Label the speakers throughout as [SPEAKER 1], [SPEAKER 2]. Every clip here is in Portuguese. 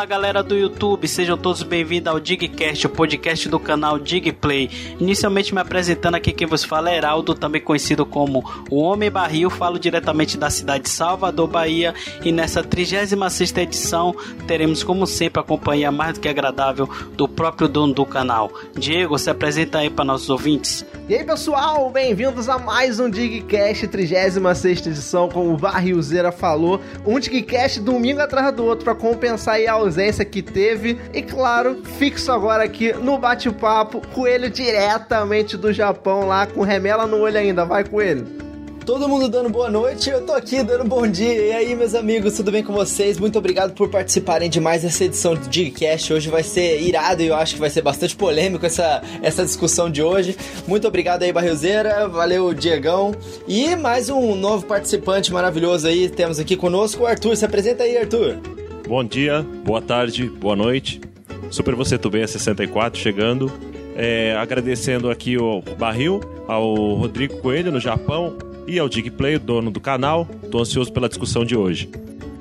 [SPEAKER 1] Fala galera do YouTube, sejam todos bem-vindos ao Digcast, o podcast do canal Digplay. Inicialmente me apresentando aqui quem vos fala é Heraldo, também conhecido como o Homem Barril, falo diretamente da cidade de Salvador, Bahia, e nessa 36 edição teremos como sempre a companhia mais do que agradável do próprio dono do canal. Diego, se apresenta aí para nossos ouvintes.
[SPEAKER 2] E aí pessoal, bem-vindos a mais um Digcast, 36 edição, como o Barrilzeira falou, um Digcast domingo atrás do outro para compensar aí a ausência que teve. E claro, fixo agora aqui no bate-papo, Coelho diretamente do Japão lá, com remela no olho ainda. Vai, Coelho.
[SPEAKER 3] Todo mundo dando boa noite, eu tô aqui dando bom dia. E aí, meus amigos, tudo bem com vocês? Muito obrigado por participarem de mais essa edição do Digcast. Hoje vai ser irado e eu acho que vai ser bastante polêmico essa, essa discussão de hoje. Muito obrigado aí, Barrilzeira. Valeu, Diegão. E mais um novo participante maravilhoso aí. Temos aqui conosco o Arthur. Se apresenta aí, Arthur.
[SPEAKER 4] Bom dia, boa tarde, boa noite. Super Você Tubem 64 chegando. É, agradecendo aqui o Barril, ao Rodrigo Coelho no Japão e ao Digplay, dono do canal. Estou ansioso pela discussão de hoje.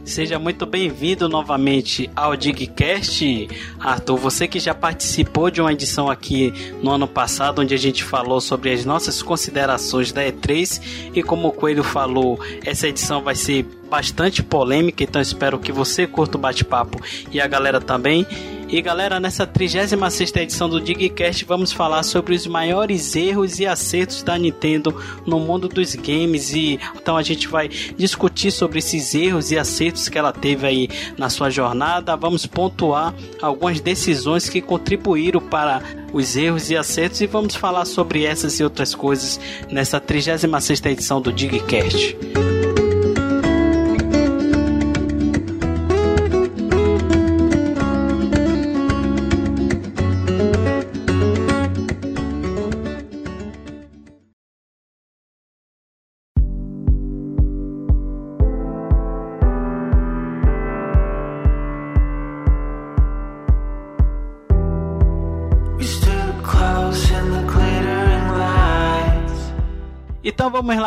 [SPEAKER 1] Seja muito bem-vindo novamente ao Digcast. Arthur, você que já participou de uma edição aqui no ano passado, onde a gente falou sobre as nossas considerações da E3, e como o Coelho falou, essa edição vai ser bastante polêmica, então espero que você curta o bate-papo e a galera também. E galera, nessa 36 edição do Digcast vamos falar sobre os maiores erros e acertos da Nintendo no mundo dos games e então a gente vai discutir sobre esses erros e acertos que ela teve aí na sua jornada. Vamos pontuar algumas decisões que contribuíram para os erros e acertos e vamos falar sobre essas e outras coisas nessa 36 edição do Digcast.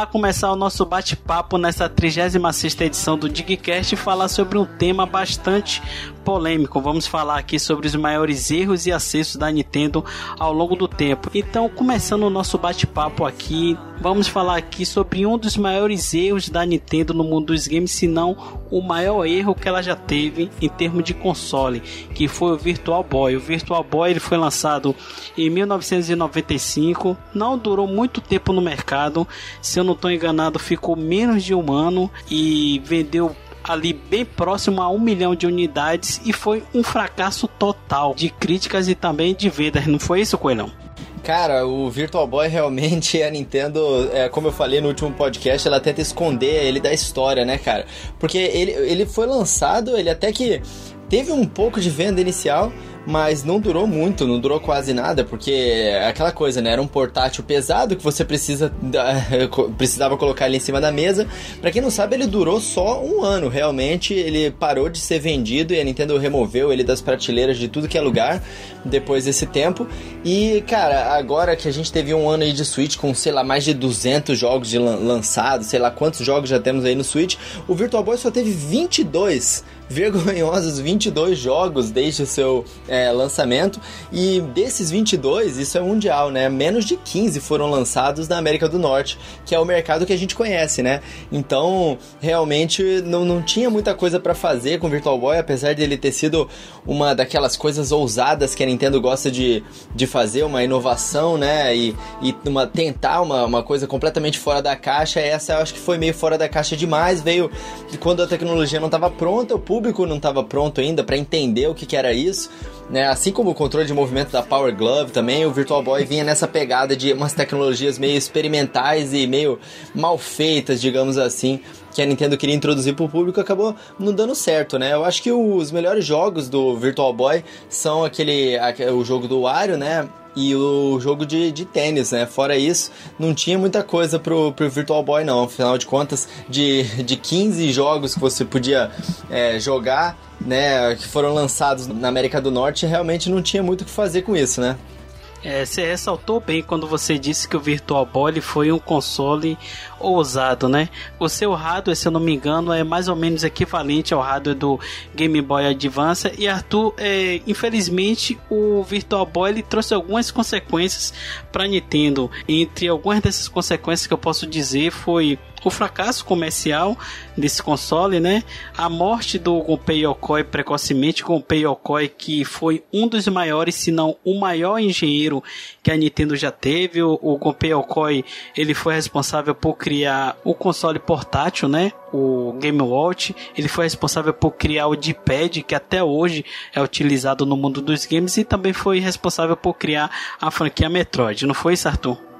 [SPEAKER 1] Lá começar o nosso bate-papo nessa 36 edição do Digcast e falar sobre um tema bastante polêmico. Vamos falar aqui sobre os maiores erros e acertos da Nintendo ao longo do tempo. Então, começando o nosso bate-papo aqui, vamos falar aqui sobre um dos maiores erros da Nintendo no mundo dos games, se não o maior erro que ela já teve em termos de console, que foi o Virtual Boy. O Virtual Boy ele foi lançado em 1995, não durou muito tempo no mercado, se eu não estou enganado, ficou menos de um ano e vendeu ali bem próximo a um milhão de unidades e foi um fracasso total de críticas e também de vendas. Não foi isso, Coelhão?
[SPEAKER 3] Cara, o Virtual Boy realmente a Nintendo, é, como eu falei no último podcast, ela tenta esconder ele da história, né, cara? Porque ele, ele foi lançado, ele até que teve um pouco de venda inicial, mas não durou muito, não durou quase nada, porque é aquela coisa, né? Era um portátil pesado que você precisa precisava colocar ele em cima da mesa. Para quem não sabe, ele durou só um ano, realmente. Ele parou de ser vendido e a Nintendo removeu ele das prateleiras de tudo que é lugar depois desse tempo. E, cara, agora que a gente teve um ano aí de Switch com, sei lá, mais de 200 jogos de lan lançados, sei lá quantos jogos já temos aí no Switch, o Virtual Boy só teve 22 vergonhosos 22 jogos desde o seu é, lançamento. E desses 22, isso é mundial, né? Menos de 15 foram lançados na América do Norte, que é o mercado que a gente conhece, né? Então, realmente não, não tinha muita coisa para fazer com o Virtual Boy, apesar de ele ter sido uma daquelas coisas ousadas que a Nintendo gosta de, de fazer, uma inovação, né? E, e uma, tentar uma, uma coisa completamente fora da caixa. Essa eu acho que foi meio fora da caixa demais. Veio quando a tecnologia não estava pronta, o público não estava pronto ainda para entender o que, que era isso. Né? Assim como o controle de movimento da Power Glove também, o Virtual Boy vinha nessa pegada de umas tecnologias meio experimentais e meio mal feitas, digamos assim, que a Nintendo queria introduzir para o público acabou não dando certo, né? Eu acho que os melhores jogos do Virtual Boy são aquele, o jogo do Wario, né? e o jogo de, de tênis, né? Fora isso, não tinha muita coisa pro, pro Virtual Boy, não. Afinal de contas, de, de 15 jogos que você podia é, jogar, né? Que foram lançados na América do Norte, realmente não tinha muito o que fazer com isso, né?
[SPEAKER 1] É, você ressaltou bem quando você disse que o Virtual Boy foi um console ousado, né? O seu hardware, se eu não me engano, é mais ou menos equivalente ao hardware do Game Boy Advance. E Arthur, é, infelizmente, o Virtual Boy trouxe algumas consequências para Nintendo. Entre algumas dessas consequências que eu posso dizer foi o fracasso comercial desse console, né? A morte do Gunpei Yokoi precocemente, Gunpei Yokoi que foi um dos maiores, se não o maior engenheiro que a Nintendo já teve. O, o Gunpei Yokoi, ele foi responsável por criar o console portátil, né? O Game Watch. Ele foi responsável por criar o D-pad, que até hoje é utilizado no mundo dos games e também foi responsável por criar a franquia Metroid. Não foi isso, Arthur?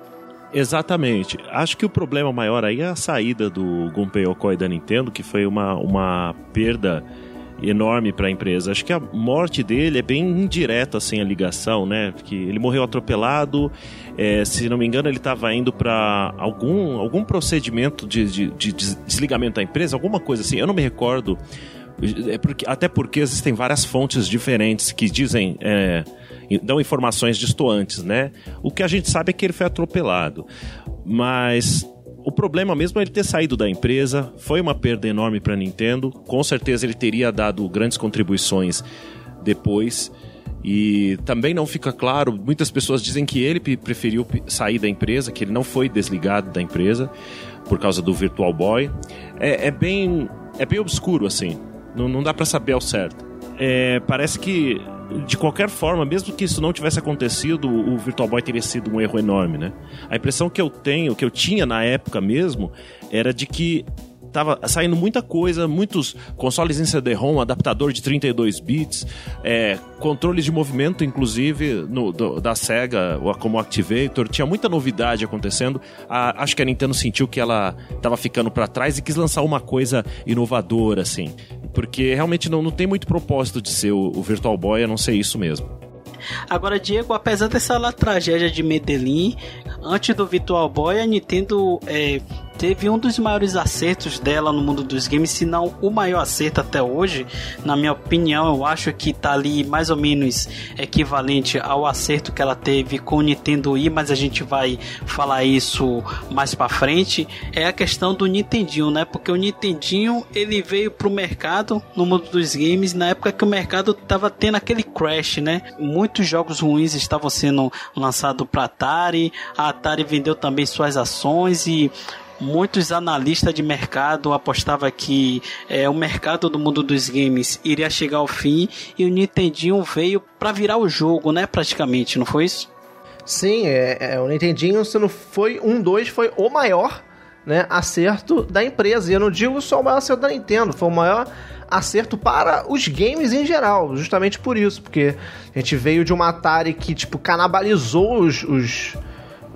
[SPEAKER 4] Exatamente. Acho que o problema maior aí é a saída do Gunpei Yokoi da Nintendo, que foi uma, uma perda enorme para a empresa. Acho que a morte dele é bem indireta assim a ligação, né? Que ele morreu atropelado. É, se não me engano, ele estava indo para algum algum procedimento de, de, de, desligamento da empresa, alguma coisa assim. Eu não me recordo. É porque, até porque existem várias fontes diferentes que dizem é, dão informações distoantes, né? O que a gente sabe é que ele foi atropelado. Mas o problema mesmo é ele ter saído da empresa, foi uma perda enorme para a Nintendo. Com certeza ele teria dado grandes contribuições depois. E também não fica claro, muitas pessoas dizem que ele preferiu sair da empresa, que ele não foi desligado da empresa por causa do Virtual Boy. É, é bem é bem obscuro assim, não, não dá para saber ao certo. É, parece que de qualquer forma, mesmo que isso não tivesse acontecido, o Virtual Boy teria sido um erro enorme, né? A impressão que eu tenho, que eu tinha na época mesmo, era de que tava saindo muita coisa, muitos consoles em CD-ROM, adaptador de 32 bits, é, controles de movimento, inclusive, no, do, da SEGA, como Activator, tinha muita novidade acontecendo. A, acho que a Nintendo sentiu que ela estava ficando para trás e quis lançar uma coisa inovadora, assim. Porque realmente não, não tem muito propósito de ser o, o Virtual Boy, a não ser isso mesmo.
[SPEAKER 1] Agora, Diego, apesar dessa tragédia de Medellín, antes do Virtual Boy, a Nintendo é, teve um dos maiores acertos dela no mundo dos games, se não o maior acerto até hoje. Na minha opinião, eu acho que tá ali mais ou menos equivalente ao acerto que ela teve com o Nintendo Wii, mas a gente vai falar isso mais para frente. É a questão do Nintendinho, né? Porque o Nintendinho ele veio pro mercado no mundo dos games na época que o mercado tava tendo aquele crash, né? Muitos jogos ruins estavam sendo lançados para Atari. A Atari vendeu também suas ações e muitos analistas de mercado apostavam que é, o mercado do mundo dos games iria chegar ao fim e o Nintendinho veio para virar o jogo, né? Praticamente, não foi isso?
[SPEAKER 2] Sim, é, é, o Nintendinho, se não foi um, dois, foi o maior né, acerto da empresa. E eu não digo só o maior acerto da Nintendo, foi o maior acerto para os games em geral, justamente por isso, porque a gente veio de uma Atari que, tipo, canibalizou os, os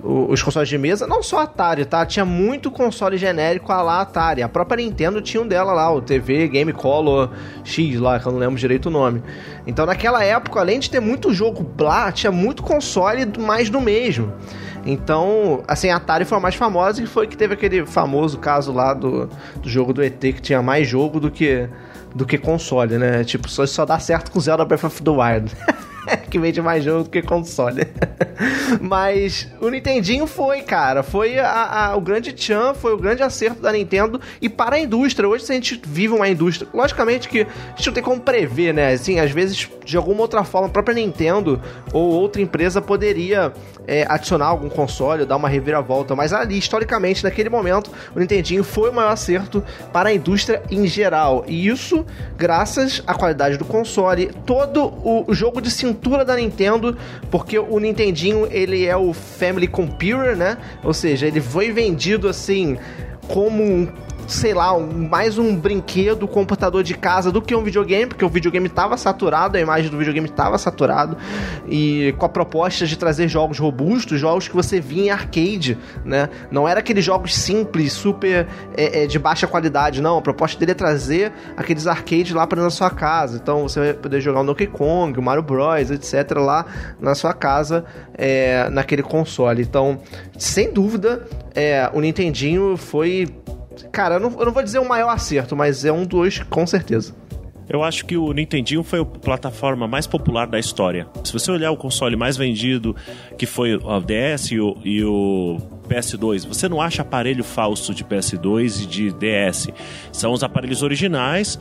[SPEAKER 2] os consoles de mesa, não só Atari, tá? Tinha muito console genérico a lá Atari. A própria Nintendo tinha um dela lá, o TV Game Color X lá, que eu não lembro direito o nome. Então naquela época, além de ter muito jogo lá, tinha muito console mais do mesmo. Então, assim, a Atari foi a mais famosa e foi que teve aquele famoso caso lá do, do jogo do ET que tinha mais jogo do que do que console, né? Tipo, só, só dá certo com Zelda Breath of the Wild. que vende mais jogo do que console. Mas o Nintendinho foi, cara. Foi a, a, o grande tchan, foi o grande acerto da Nintendo. E para a indústria, hoje se a gente vive uma indústria. Logicamente que a gente não tem como prever, né? Assim, às vezes, de alguma outra forma, a própria Nintendo ou outra empresa poderia é, adicionar algum console, dar uma reviravolta. Mas ali, historicamente, naquele momento, o Nintendinho foi o maior acerto para a indústria em geral. E isso graças à qualidade do console, todo o jogo de cintura da Nintendo, porque o Nintendinho ele é o Family Computer, né? Ou seja, ele foi vendido assim como um sei lá, um, mais um brinquedo, computador de casa do que um videogame, porque o videogame estava saturado, a imagem do videogame estava saturado, e com a proposta de trazer jogos robustos, jogos que você via em arcade, né? Não era aqueles jogos simples, super é, é, de baixa qualidade, não. A proposta dele é trazer aqueles arcades lá para na sua casa. Então você vai poder jogar o Donkey Kong, o Mario Bros, etc. lá na sua casa, é, naquele console. Então, sem dúvida, é, o Nintendinho foi Cara, eu não, eu não vou dizer o maior acerto, mas é um dos, com certeza.
[SPEAKER 4] Eu acho que o Nintendinho foi a plataforma mais popular da história. Se você olhar o console mais vendido, que foi o DS e o, e o PS2, você não acha aparelho falso de PS2 e de DS. São os aparelhos originais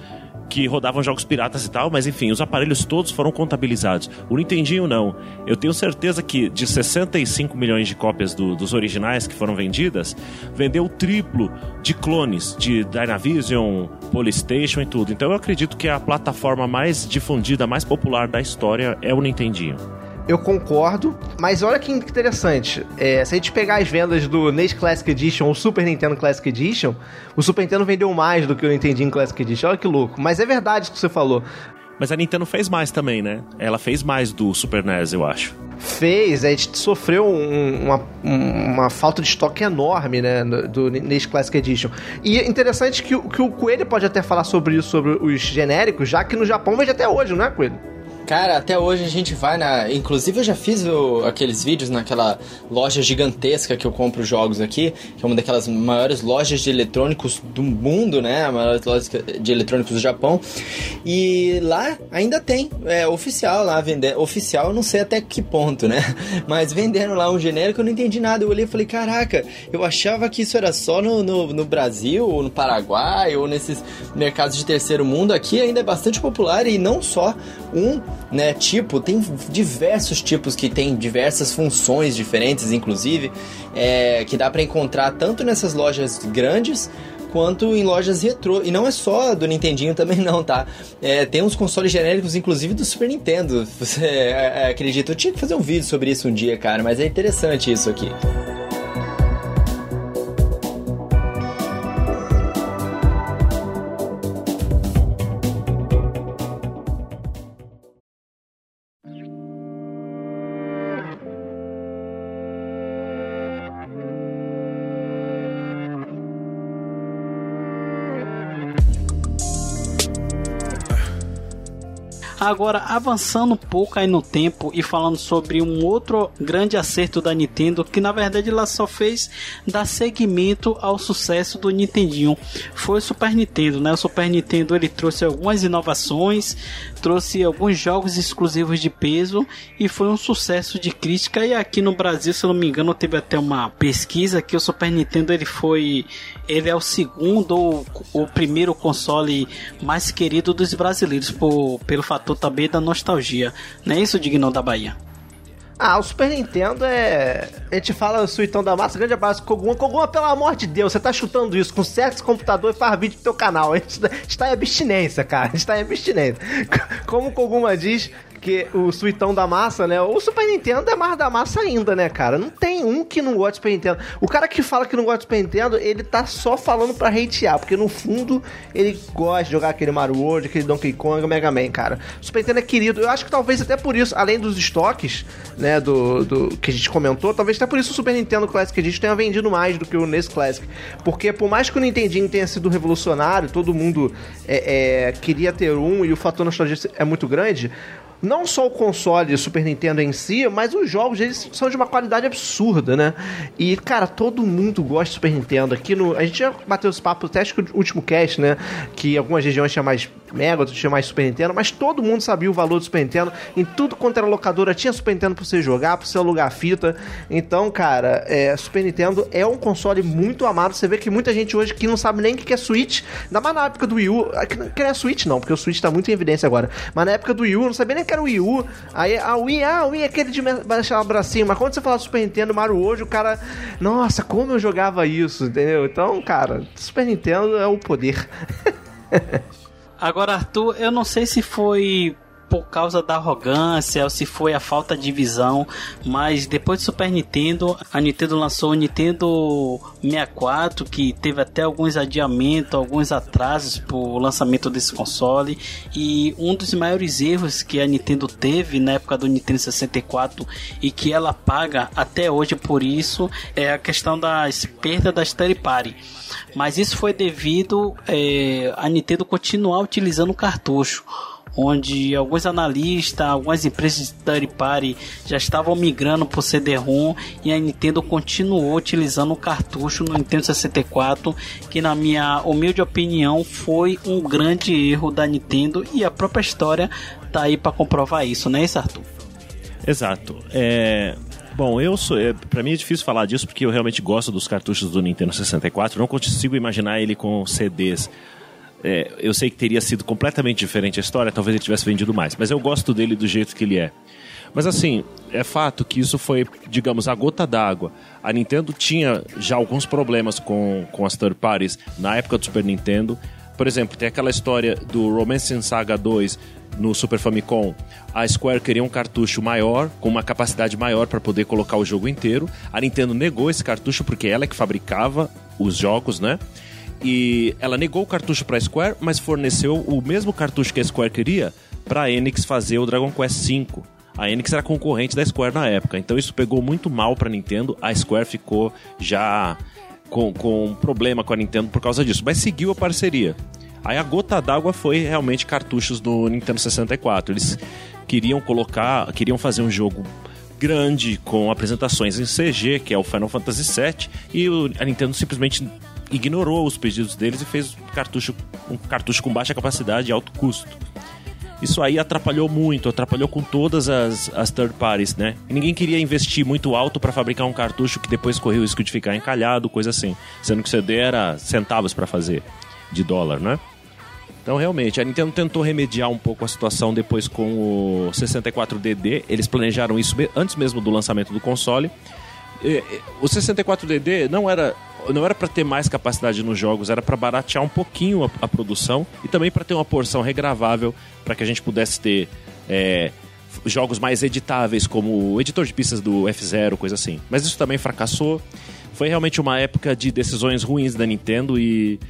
[SPEAKER 4] que rodavam jogos piratas e tal, mas enfim, os aparelhos todos foram contabilizados. O Nintendinho não. Eu tenho certeza que de 65 milhões de cópias do, dos originais que foram vendidas, vendeu o triplo de clones de Dynavision, Polystation e tudo. Então eu acredito que a plataforma mais difundida, mais popular da história é o Nintendinho.
[SPEAKER 2] Eu concordo, mas olha que interessante. É, se a gente pegar as vendas do NES Classic Edition ou Super Nintendo Classic Edition, o Super Nintendo vendeu mais do que o Nintendo Classic Edition. Olha que louco. Mas é verdade o que você falou.
[SPEAKER 4] Mas a Nintendo fez mais também, né? Ela fez mais do Super NES, eu acho.
[SPEAKER 2] Fez, a gente sofreu um, uma, uma falta de estoque enorme, né, do NES Classic Edition. E é interessante que, que o Coelho pode até falar sobre isso, sobre os genéricos, já que no Japão vende até hoje, não é, Coelho?
[SPEAKER 3] Cara, até hoje a gente vai na. Inclusive, eu já fiz o... aqueles vídeos naquela loja gigantesca que eu compro jogos aqui, que é uma daquelas maiores lojas de eletrônicos do mundo, né? A maior loja de eletrônicos do Japão. E lá ainda tem, é oficial lá, vender. Oficial, não sei até que ponto, né? Mas vendendo lá um genérico, eu não entendi nada. Eu olhei e falei, caraca, eu achava que isso era só no, no, no Brasil, ou no Paraguai, ou nesses mercados de terceiro mundo. Aqui ainda é bastante popular e não só um né, tipo, tem diversos tipos que tem diversas funções diferentes, inclusive, é, que dá para encontrar tanto nessas lojas grandes quanto em lojas retrô. E não é só do Nintendinho também não, tá? É, tem uns consoles genéricos, inclusive do Super Nintendo. Você é, é acredita? Eu tinha que fazer um vídeo sobre isso um dia, cara, mas é interessante isso aqui.
[SPEAKER 1] Agora, avançando um pouco aí no tempo e falando sobre um outro grande acerto da Nintendo, que na verdade ela só fez dar seguimento ao sucesso do Nintendinho, foi o Super Nintendo, né? O Super Nintendo ele trouxe algumas inovações, trouxe alguns jogos exclusivos de peso e foi um sucesso de crítica. E aqui no Brasil, se eu não me engano, teve até uma pesquisa que o Super Nintendo ele foi ele é o segundo ou o primeiro console mais querido dos brasileiros por, pelo fator também da nostalgia. Não é isso, Dignão da Bahia?
[SPEAKER 2] Ah, o Super Nintendo é. A gente fala suitão da massa, grande abraço, Koguma. Koguma, pelo amor de Deus, você tá chutando isso com certo computador e faz vídeo pro teu canal. Tá, a gente tá em abstinência, cara. A gente tá em abstinência. Como o Koguma diz, porque o suitão da massa, né? O Super Nintendo é mais da massa ainda, né, cara? Não tem um que não gosta de Super Nintendo. O cara que fala que não gosta de Super Nintendo, ele tá só falando pra hatear, porque no fundo ele gosta de jogar aquele Mario World, aquele Donkey Kong, Mega Man, cara. O Super Nintendo é querido. Eu acho que talvez até por isso, além dos estoques, né, do, do que a gente comentou, talvez até por isso o Super Nintendo Classic Edition tenha vendido mais do que o NES Classic. Porque por mais que o Nintendinho tenha sido revolucionário, todo mundo é, é, queria ter um e o fator nostalgia é muito grande, não só o console Super Nintendo em si, mas os jogos eles são de uma qualidade absurda, né? E, cara, todo mundo gosta de Super Nintendo. Aqui no. A gente já bateu os papos até acho que o último cast, né? Que algumas regiões tinha mais Mega, outros tinha mais Super Nintendo, mas todo mundo sabia o valor do Super Nintendo. Em tudo quanto era locadora tinha Super Nintendo pra você jogar, pra você alugar fita. Então, cara, é, Super Nintendo é um console muito amado. Você vê que muita gente hoje que não sabe nem o que é Switch. Ainda mais na época do Wii U. Que não é Switch, não, porque o Switch tá muito em evidência agora. Mas na época do Wii U, não sabia nem que era o Wii U. Aí a Wii, ah, o Wii é aquele de baixar o bracinho. Mas quando você fala Super Nintendo, Mario hoje, o cara. Nossa, como eu jogava isso, entendeu? Então, cara, Super Nintendo é o poder.
[SPEAKER 1] Agora, Arthur, eu não sei se foi por causa da arrogância ou se foi a falta de visão, mas depois do Super Nintendo, a Nintendo lançou o Nintendo 64, que teve até alguns adiamentos, alguns atrasos o lançamento desse console, e um dos maiores erros que a Nintendo teve na época do Nintendo 64 e que ela paga até hoje por isso é a questão das perdas das third party. Mas isso foi devido é, a Nintendo continuar utilizando o cartucho onde alguns analistas, algumas empresas de third party já estavam migrando para o CD-ROM e a Nintendo continuou utilizando o cartucho no Nintendo 64, que na minha humilde opinião foi um grande erro da Nintendo e a própria história tá aí para comprovar isso, né, isso, Arthur?
[SPEAKER 4] Exato. É, Bom, eu sou. É, para mim é difícil falar disso porque eu realmente gosto dos cartuchos do Nintendo 64. Não consigo imaginar ele com CDs. É, eu sei que teria sido completamente diferente a história, talvez ele tivesse vendido mais, mas eu gosto dele do jeito que ele é. Mas assim, é fato que isso foi, digamos, a gota d'água. A Nintendo tinha já alguns problemas com, com as third parties na época do Super Nintendo. Por exemplo, tem aquela história do Romance Saga 2 no Super Famicom, a Square queria um cartucho maior, com uma capacidade maior para poder colocar o jogo inteiro. A Nintendo negou esse cartucho porque ela é que fabricava os jogos, né? E ela negou o cartucho para Square, mas forneceu o mesmo cartucho que a Square queria para a Enix fazer o Dragon Quest V. A Enix era concorrente da Square na época, então isso pegou muito mal para Nintendo. A Square ficou já com, com um problema com a Nintendo por causa disso, mas seguiu a parceria. Aí a gota d'água foi realmente cartuchos do Nintendo 64. Eles queriam colocar, queriam fazer um jogo grande com apresentações em CG, que é o Final Fantasy VII, e a Nintendo simplesmente ignorou os pedidos deles e fez cartucho, um cartucho com baixa capacidade e alto custo. Isso aí atrapalhou muito, atrapalhou com todas as, as third parties, né? E ninguém queria investir muito alto para fabricar um cartucho que depois corria o risco de ficar encalhado, coisa assim. Sendo que o CD era centavos para fazer, de dólar, né? Então, realmente, a Nintendo tentou remediar um pouco a situação depois com o 64DD. Eles planejaram isso antes mesmo do lançamento do console. O 64DD não era não era para ter mais capacidade nos jogos, era para baratear um pouquinho a, a produção e também para ter uma porção regravável para que a gente pudesse ter é, jogos mais editáveis, como o editor de pistas do F0, coisa assim. Mas isso também fracassou. Foi realmente uma época de decisões ruins da Nintendo e,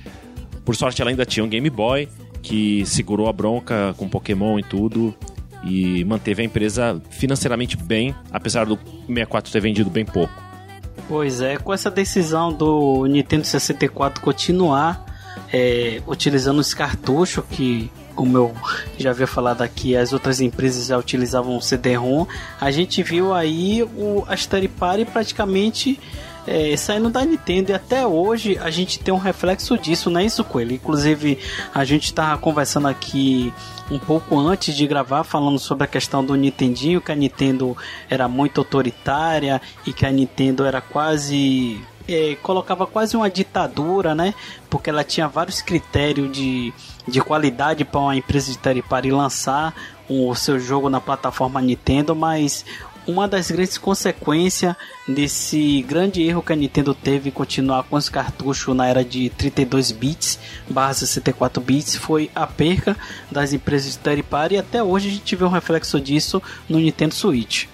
[SPEAKER 4] por sorte, ela ainda tinha um Game Boy que segurou a bronca com Pokémon e tudo e manteve a empresa financeiramente bem, apesar do 64 ter vendido bem pouco.
[SPEAKER 1] Pois é, com essa decisão do Nintendo 64 continuar é, utilizando esse cartucho que como eu já havia falado aqui, as outras empresas já utilizavam o CD-ROM, a gente viu aí o Asteri Party praticamente é, saindo da Nintendo e até hoje a gente tem um reflexo disso, não é isso, Coelho? Inclusive, a gente estava conversando aqui um pouco antes de gravar, falando sobre a questão do Nintendinho, que a Nintendo era muito autoritária e que a Nintendo era quase. É, colocava quase uma ditadura, né? Porque ela tinha vários critérios de, de qualidade para uma empresa de third party lançar o seu jogo na plataforma Nintendo, mas uma das grandes consequências desse grande erro que a Nintendo teve em continuar com os cartuchos na era de 32 bits barra 64 bits foi a perca das empresas de third party e até hoje a gente vê um reflexo disso no Nintendo Switch.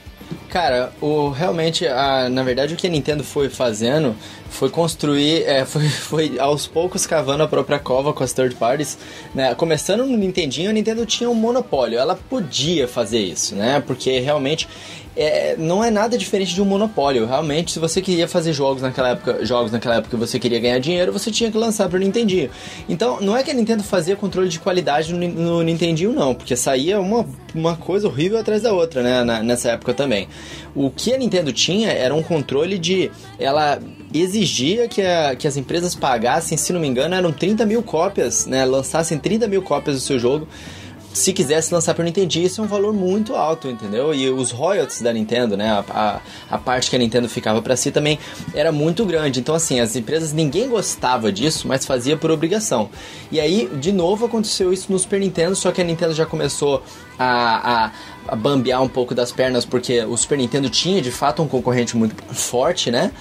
[SPEAKER 3] Cara, o, realmente, a, na verdade, o que a Nintendo foi fazendo foi construir, é, foi, foi aos poucos cavando a própria cova com as third parties, né? Começando no Nintendinho, a Nintendo tinha um monopólio, ela podia fazer isso, né? Porque realmente é, não é nada diferente de um monopólio. Realmente, se você queria fazer jogos naquela época, jogos naquela época você queria ganhar dinheiro, você tinha que lançar para o Nintendinho. Então, não é que a Nintendo fazia controle de qualidade no, no Nintendinho, não, porque saía uma, uma coisa horrível atrás da outra, né, na, nessa época também. O que a Nintendo tinha era um controle de. Ela exigia que, a, que as empresas pagassem, se não me engano, eram 30 mil cópias, né? Lançassem 30 mil cópias do seu jogo se quisesse lançar para Nintendo, isso é um valor muito alto, entendeu? E os royalties da Nintendo, né? A, a, a parte que a Nintendo ficava para si também era muito grande. Então, assim, as empresas, ninguém gostava disso, mas fazia por obrigação. E aí, de novo, aconteceu isso no Super Nintendo, só que a Nintendo já começou a, a, a bambear um pouco das pernas, porque o Super Nintendo tinha, de fato, um concorrente muito forte, né?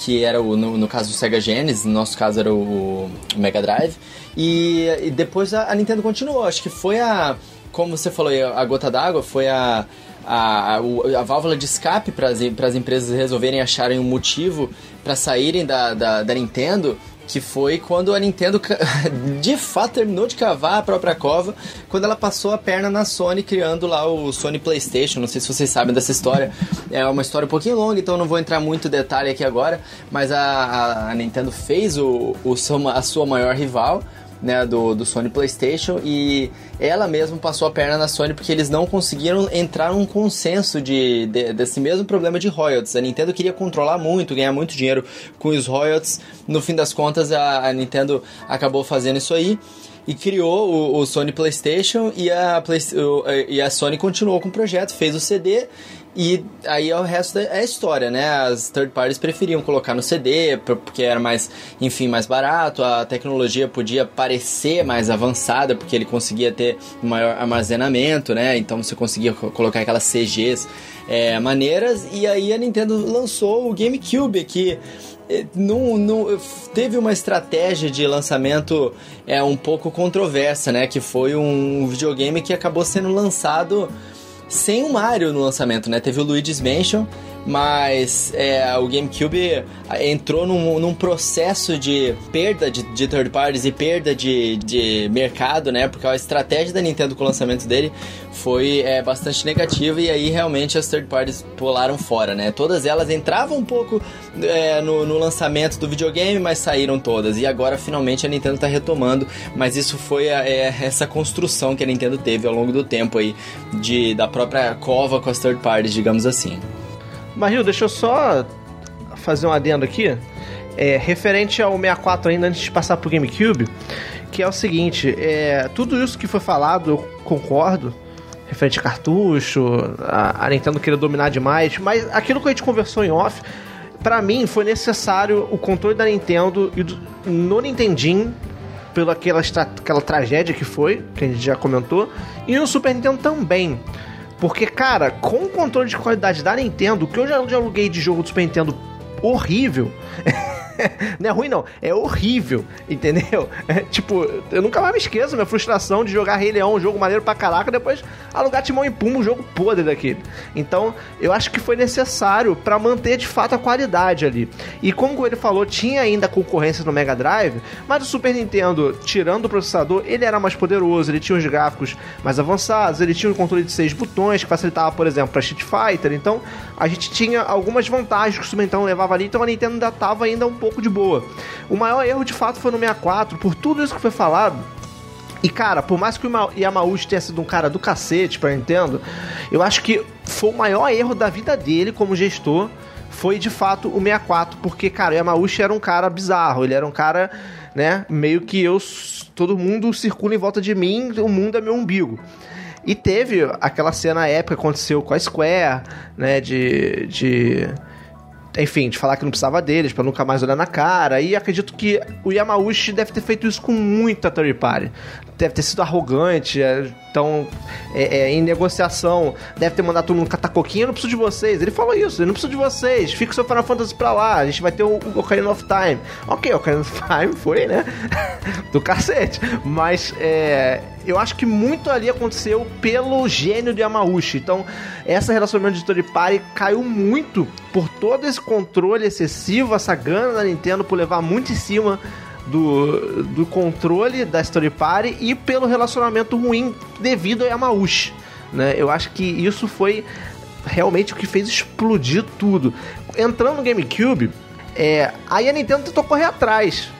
[SPEAKER 3] Que era o, no, no, caso do Sega Genesis, no nosso caso era o, o Mega Drive. E, e depois a, a, Nintendo continuou. Acho que foi a. Como você falou, a gota d'água foi a. A, a, válvula de escape para as empresas resolverem acharem um motivo para saírem da, da, da Nintendo que foi quando a Nintendo de fato terminou de cavar a própria cova, quando ela passou a perna na Sony criando lá o Sony PlayStation. Não sei se vocês sabem dessa história. É uma história um pouquinho longa, então não vou entrar muito detalhe aqui agora, mas a, a, Nintendo fez o, o a sua maior rival né, do, do Sony PlayStation e ela mesma passou a perna na Sony porque eles não conseguiram entrar num consenso de, de, desse mesmo problema de royalties. A Nintendo queria controlar muito, ganhar muito dinheiro com os royalties. No fim das contas, a, a Nintendo acabou fazendo isso aí e criou o, o Sony PlayStation e a, Play, o, e a Sony continuou com o projeto, fez o CD e aí o resto é história, né? As third parties preferiam colocar no CD, porque era mais, enfim, mais barato, a tecnologia podia parecer mais avançada, porque ele conseguia ter maior armazenamento, né? Então você conseguia colocar aquelas CGs é, maneiras, e aí a Nintendo lançou o GameCube, que é, não, não, teve uma estratégia de lançamento é, um pouco controversa, né? Que foi um videogame que acabou sendo lançado sem o Mario no lançamento, né? Teve o Luigi's Mansion, mas é, o GameCube entrou num, num processo de perda de, de, third parties e perda de, de mercado, né? Porque a estratégia da Nintendo com o lançamento dele foi é, bastante negativa e aí realmente as third parties pularam fora, né? Todas elas entravam um pouco é, no, no, lançamento do videogame, mas saíram todas. E agora finalmente a Nintendo está retomando, mas isso foi a, é, essa construção que a Nintendo teve ao longo do tempo aí de, da própria cova com as third parties, digamos assim.
[SPEAKER 2] Maril, deixa eu só fazer um adendo aqui. É, referente ao 64 ainda, antes de passar pro GameCube, que é o seguinte, é, tudo isso que foi falado, eu concordo, referente a cartucho, a, Nintendo querer dominar demais, mas aquilo que a gente conversou em off, para mim foi necessário o controle da Nintendo e do, no Nintendinho, pela aquela, aquela tragédia que foi, que a gente já comentou, e no Super Nintendo também. Porque, cara, com o controle de qualidade da Nintendo, que eu já, já aluguei de jogo do Super Nintendo horrível. não é ruim, não. É horrível, entendeu? É, tipo, eu nunca mais me esqueço minha frustração de jogar Rei Leão, um jogo maneiro pra caraca, depois alugar Timão e Pumba, um jogo podre daquele. Então, eu acho que foi necessário para manter de fato a qualidade ali. E como ele falou, tinha ainda concorrência no Mega Drive, mas o Super Nintendo, tirando o processador, ele era mais poderoso, ele tinha os gráficos mais avançados, ele tinha um controle de seis botões que facilitava, por exemplo, para Street Fighter. Então, a gente tinha algumas vantagens que o Super Nintendo levava ali, então a Nintendo ainda tava ainda um pouco de boa. O maior erro de fato foi no 64, por tudo isso que foi falado. E cara, por mais que o Yamauchi tenha sido um cara do cacete pra Nintendo, eu acho que foi o maior erro da vida dele como gestor. Foi de fato o 64, porque, cara, o Yamauchi era um cara bizarro, ele era um cara, né, meio que eu. Todo mundo circula em volta de mim, o mundo é meu umbigo. E teve aquela cena épica que aconteceu com a Square, né, de. de enfim, de falar que não precisava deles, para nunca mais olhar na cara. E acredito que o Yamauchi deve ter feito isso com muita third party. Deve ter sido arrogante, é, então, é, é, em negociação, deve ter mandado todo mundo catar coquinha, eu não preciso de vocês. Ele falou isso, eu não preciso de vocês, fica o seu Final Fantasy pra lá, a gente vai ter o, o Ocarina of Time. Ok, o Ocarina of Time foi, né? Do cacete. Mas, é, eu acho que muito ali aconteceu pelo gênio de Yamauchi. Então, essa relacionamento de third party caiu muito por todo esse controle excessivo, essa gana da Nintendo por levar muito em cima do, do controle da Story Party e pelo relacionamento ruim devido a Yamauchi. Né? Eu acho que isso foi realmente o que fez explodir tudo. Entrando no GameCube, é, aí a Nintendo tentou correr atrás.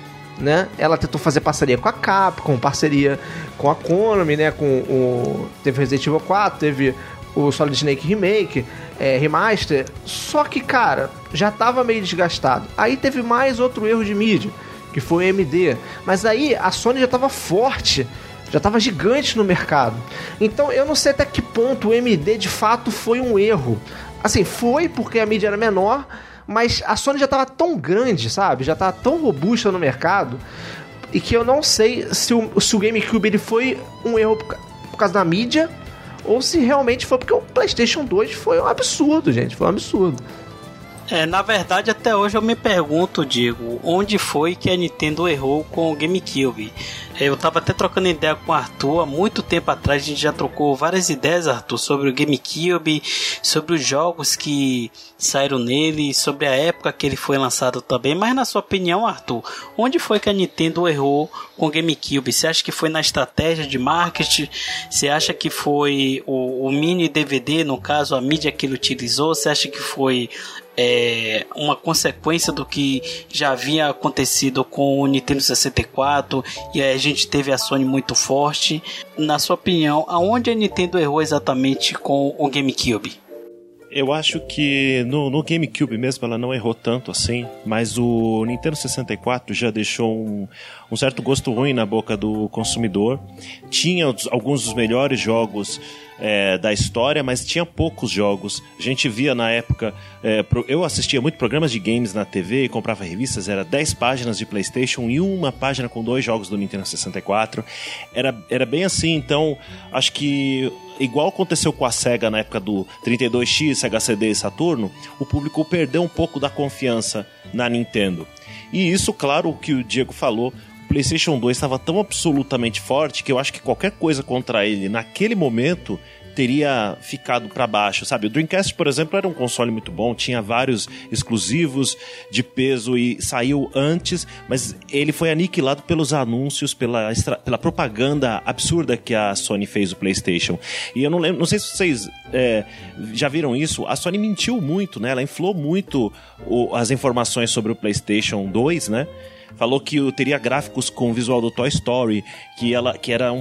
[SPEAKER 2] Né? Ela tentou fazer parceria com a Capcom, parceria com a Konami, né? Com o teve Resident Evil 4, teve o Solid Snake Remake, é, Remaster. Só que, cara, já tava meio desgastado. Aí teve mais outro erro de mídia que foi o AMD. Mas aí a Sony já estava forte, já estava gigante no mercado. Então eu não sei até que ponto o AMD de fato foi um erro. Assim, foi porque a mídia era menor, mas a Sony já estava tão grande, sabe? Já estava tão robusta no mercado e que eu não sei se o, se o GameCube ele foi um erro por, por causa da mídia ou se realmente foi porque o PlayStation 2 foi um absurdo, gente. Foi um absurdo.
[SPEAKER 1] É, na verdade, até hoje eu me pergunto, Diego, onde foi que a Nintendo errou com o GameCube? Eu tava até trocando ideia com o Arthur há muito tempo atrás. A gente já trocou várias ideias, Arthur, sobre o GameCube, sobre os jogos que saíram nele, sobre a época que ele foi lançado também. Mas, na sua opinião, Arthur, onde foi que a Nintendo errou com o GameCube? Você acha que foi na estratégia de marketing? Você acha que foi o, o mini DVD, no caso, a mídia que ele utilizou? Você acha que foi é, uma consequência do que já havia acontecido com o Nintendo 64 e a gente teve a Sony muito forte. Na sua opinião, aonde a Nintendo errou exatamente com o GameCube?
[SPEAKER 4] Eu acho que no, no, GameCube mesmo ela não errou tanto assim, mas o Nintendo 64 já deixou um, um certo gosto ruim na boca do consumidor. Tinha alguns dos melhores jogos é, da história, mas tinha poucos jogos. A gente via na época. É, eu assistia muito programas de games na TV e comprava revistas, era 10 páginas de PlayStation e uma página com dois jogos do Nintendo 64. Era, era bem assim, então acho que igual aconteceu com a SEGA na época do 32X, Sega CD e Saturno, o público perdeu um pouco da confiança na Nintendo. E isso, claro, o que o Diego falou, o PlayStation 2 estava tão absolutamente forte que eu acho que qualquer coisa contra ele naquele momento teria ficado para baixo, sabe? O Dreamcast, por exemplo, era um console muito bom, tinha vários exclusivos de peso e saiu antes, mas ele foi aniquilado pelos anúncios, pela, pela propaganda absurda que a Sony fez do PlayStation. E eu não lembro, não sei se vocês é, já viram isso, a Sony mentiu muito, né? Ela inflou muito o, as informações sobre o PlayStation 2, né? Falou que teria gráficos com o visual do Toy Story, que ela que era um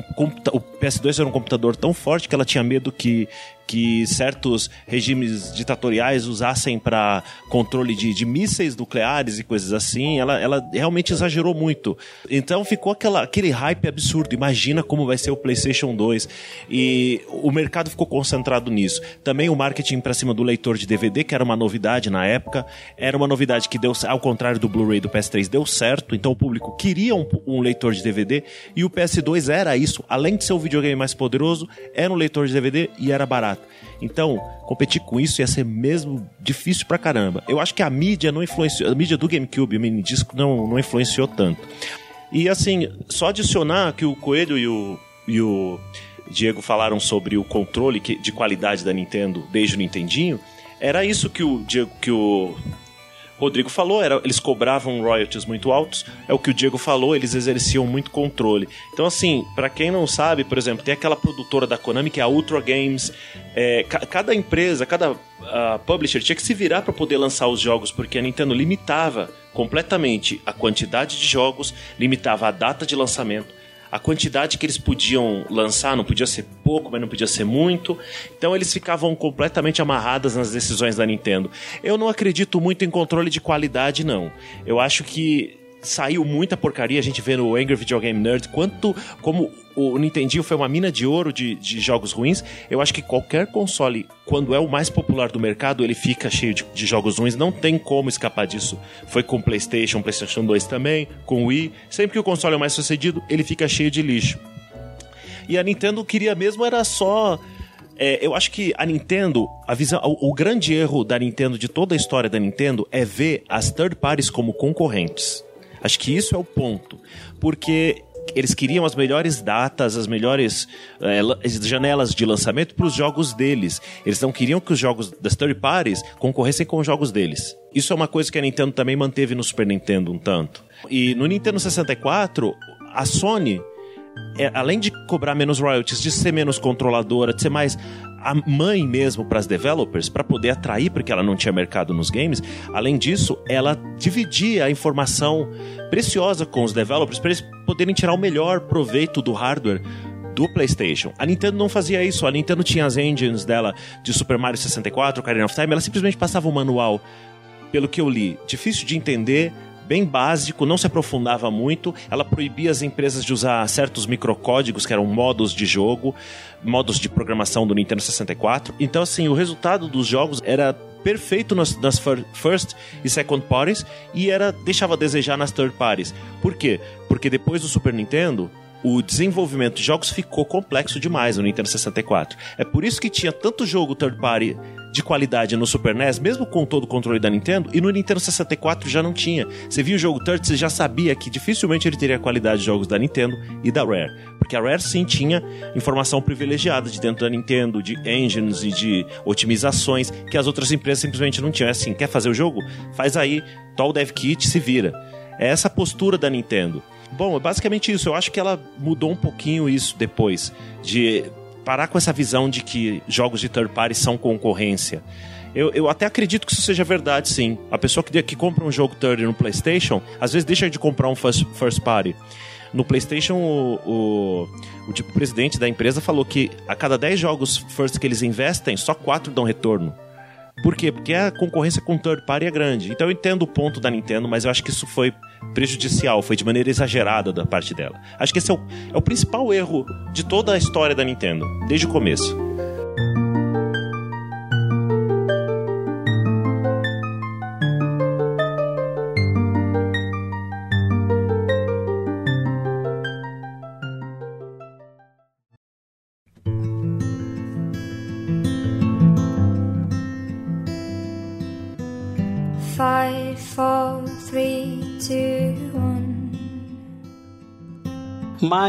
[SPEAKER 4] o PS2 era um computador tão forte que ela tinha medo que que certos regimes ditatoriais usassem para controle de, de, mísseis nucleares e coisas assim, ela, ela realmente exagerou muito. Então ficou aquela, aquele hype absurdo. Imagina como vai ser o PlayStation 2. E o mercado ficou concentrado nisso. Também o marketing para cima do leitor de DVD, que era uma novidade na época, era uma novidade que deu, ao contrário do Blu-ray do PS3, deu certo. Então o público queria um, um leitor de DVD e o PS2 era isso. Além de ser o videogame mais poderoso, era um leitor de DVD e era barato. Então, competir com isso ia ser mesmo difícil pra caramba. Eu acho que a mídia não influenciou, a mídia do GameCube, o mini disco, não, não influenciou tanto. E assim, só adicionar que o Coelho e o, e o Diego falaram sobre o controle de qualidade da Nintendo desde o Nintendinho. Era isso que o, Diego, que o Rodrigo falou, era, eles cobravam royalties muito altos, é o que o Diego falou, eles exerciam muito controle. Então, assim, para quem não sabe, por exemplo, tem aquela produtora da Konami que é a Ultra Games. É, ca cada empresa, cada uh, publisher tinha que se virar para poder lançar os jogos, porque a Nintendo limitava completamente a quantidade de jogos, limitava a data de lançamento a quantidade que eles podiam lançar não podia ser pouco, mas não podia ser muito. Então eles ficavam completamente amarradas nas decisões da Nintendo. Eu não acredito muito em controle de qualidade, não. Eu acho que saiu muita porcaria, a gente vê no Angry Video Game Nerd quanto como o Nintendinho foi uma mina de ouro de, de jogos ruins. Eu acho que qualquer console, quando é o mais popular do mercado, ele fica cheio de, de jogos ruins. Não tem como escapar disso. Foi com PlayStation, PlayStation 2 também, com Wii. Sempre que o console é mais sucedido, ele fica cheio de lixo. E a Nintendo queria mesmo era só é, eu acho que a Nintendo, a visão, o, o, grande erro da Nintendo, de toda a história da Nintendo, é ver as third parties como concorrentes. Acho que isso é o ponto. Porque eles queriam as melhores datas, as melhores é, janelas de lançamento para os jogos deles. Eles não queriam que os jogos das third parties concorressem com os jogos deles. Isso é uma coisa que a Nintendo também manteve no Super Nintendo um tanto. E no Nintendo 64, a Sony é, além de cobrar menos royalties, de ser menos controladora, de ser mais a mãe mesmo para as developers, para poder atrair, porque ela não tinha mercado nos games. Além disso, ela dividia a informação preciosa com os developers para eles poderem tirar o melhor proveito do hardware do PlayStation. A Nintendo não fazia isso. A Nintendo tinha as engines dela de Super Mario 64, Ocarina of Time. Ela simplesmente passava o manual, pelo que eu li, difícil de entender bem básico, não se aprofundava muito. Ela proibia as empresas de usar certos microcódigos, que eram modos de jogo, modos de programação do Nintendo 64. Então, assim, o resultado dos jogos era perfeito nas, nas, first e second parties e era deixava a desejar nas third parties. Por quê? Porque depois do Super Nintendo, o desenvolvimento de jogos ficou complexo demais no Nintendo 64. É por isso que tinha tanto jogo third party de qualidade no Super NES, mesmo com todo o controle da Nintendo, e no Nintendo 64 já não tinha. Você via o jogo third, você já sabia que dificilmente ele teria a qualidade de jogos da Nintendo e da Rare. Porque a Rare sim tinha informação privilegiada de dentro da Nintendo, de engines e de otimizações que as outras empresas simplesmente não tinham. É assim, quer fazer o jogo? Faz aí, tal dev kit, se vira. É essa postura da Nintendo. Bom, é basicamente isso. Eu acho que ela mudou um pouquinho isso depois. De parar com essa visão de que jogos de third party são concorrência. Eu, eu até acredito que isso seja verdade, sim. A pessoa que, que compra um jogo third no PlayStation, às vezes deixa de comprar um first, first party. No PlayStation, o, o, o tipo presidente da empresa falou que a cada 10 jogos first que eles investem, só 4 dão retorno. Por quê? Porque a concorrência com third party é grande. Então eu entendo o ponto da Nintendo, mas eu acho que isso foi prejudicial, foi de maneira exagerada da parte dela. Acho que esse é o, é o principal erro de toda a história da Nintendo, desde o começo.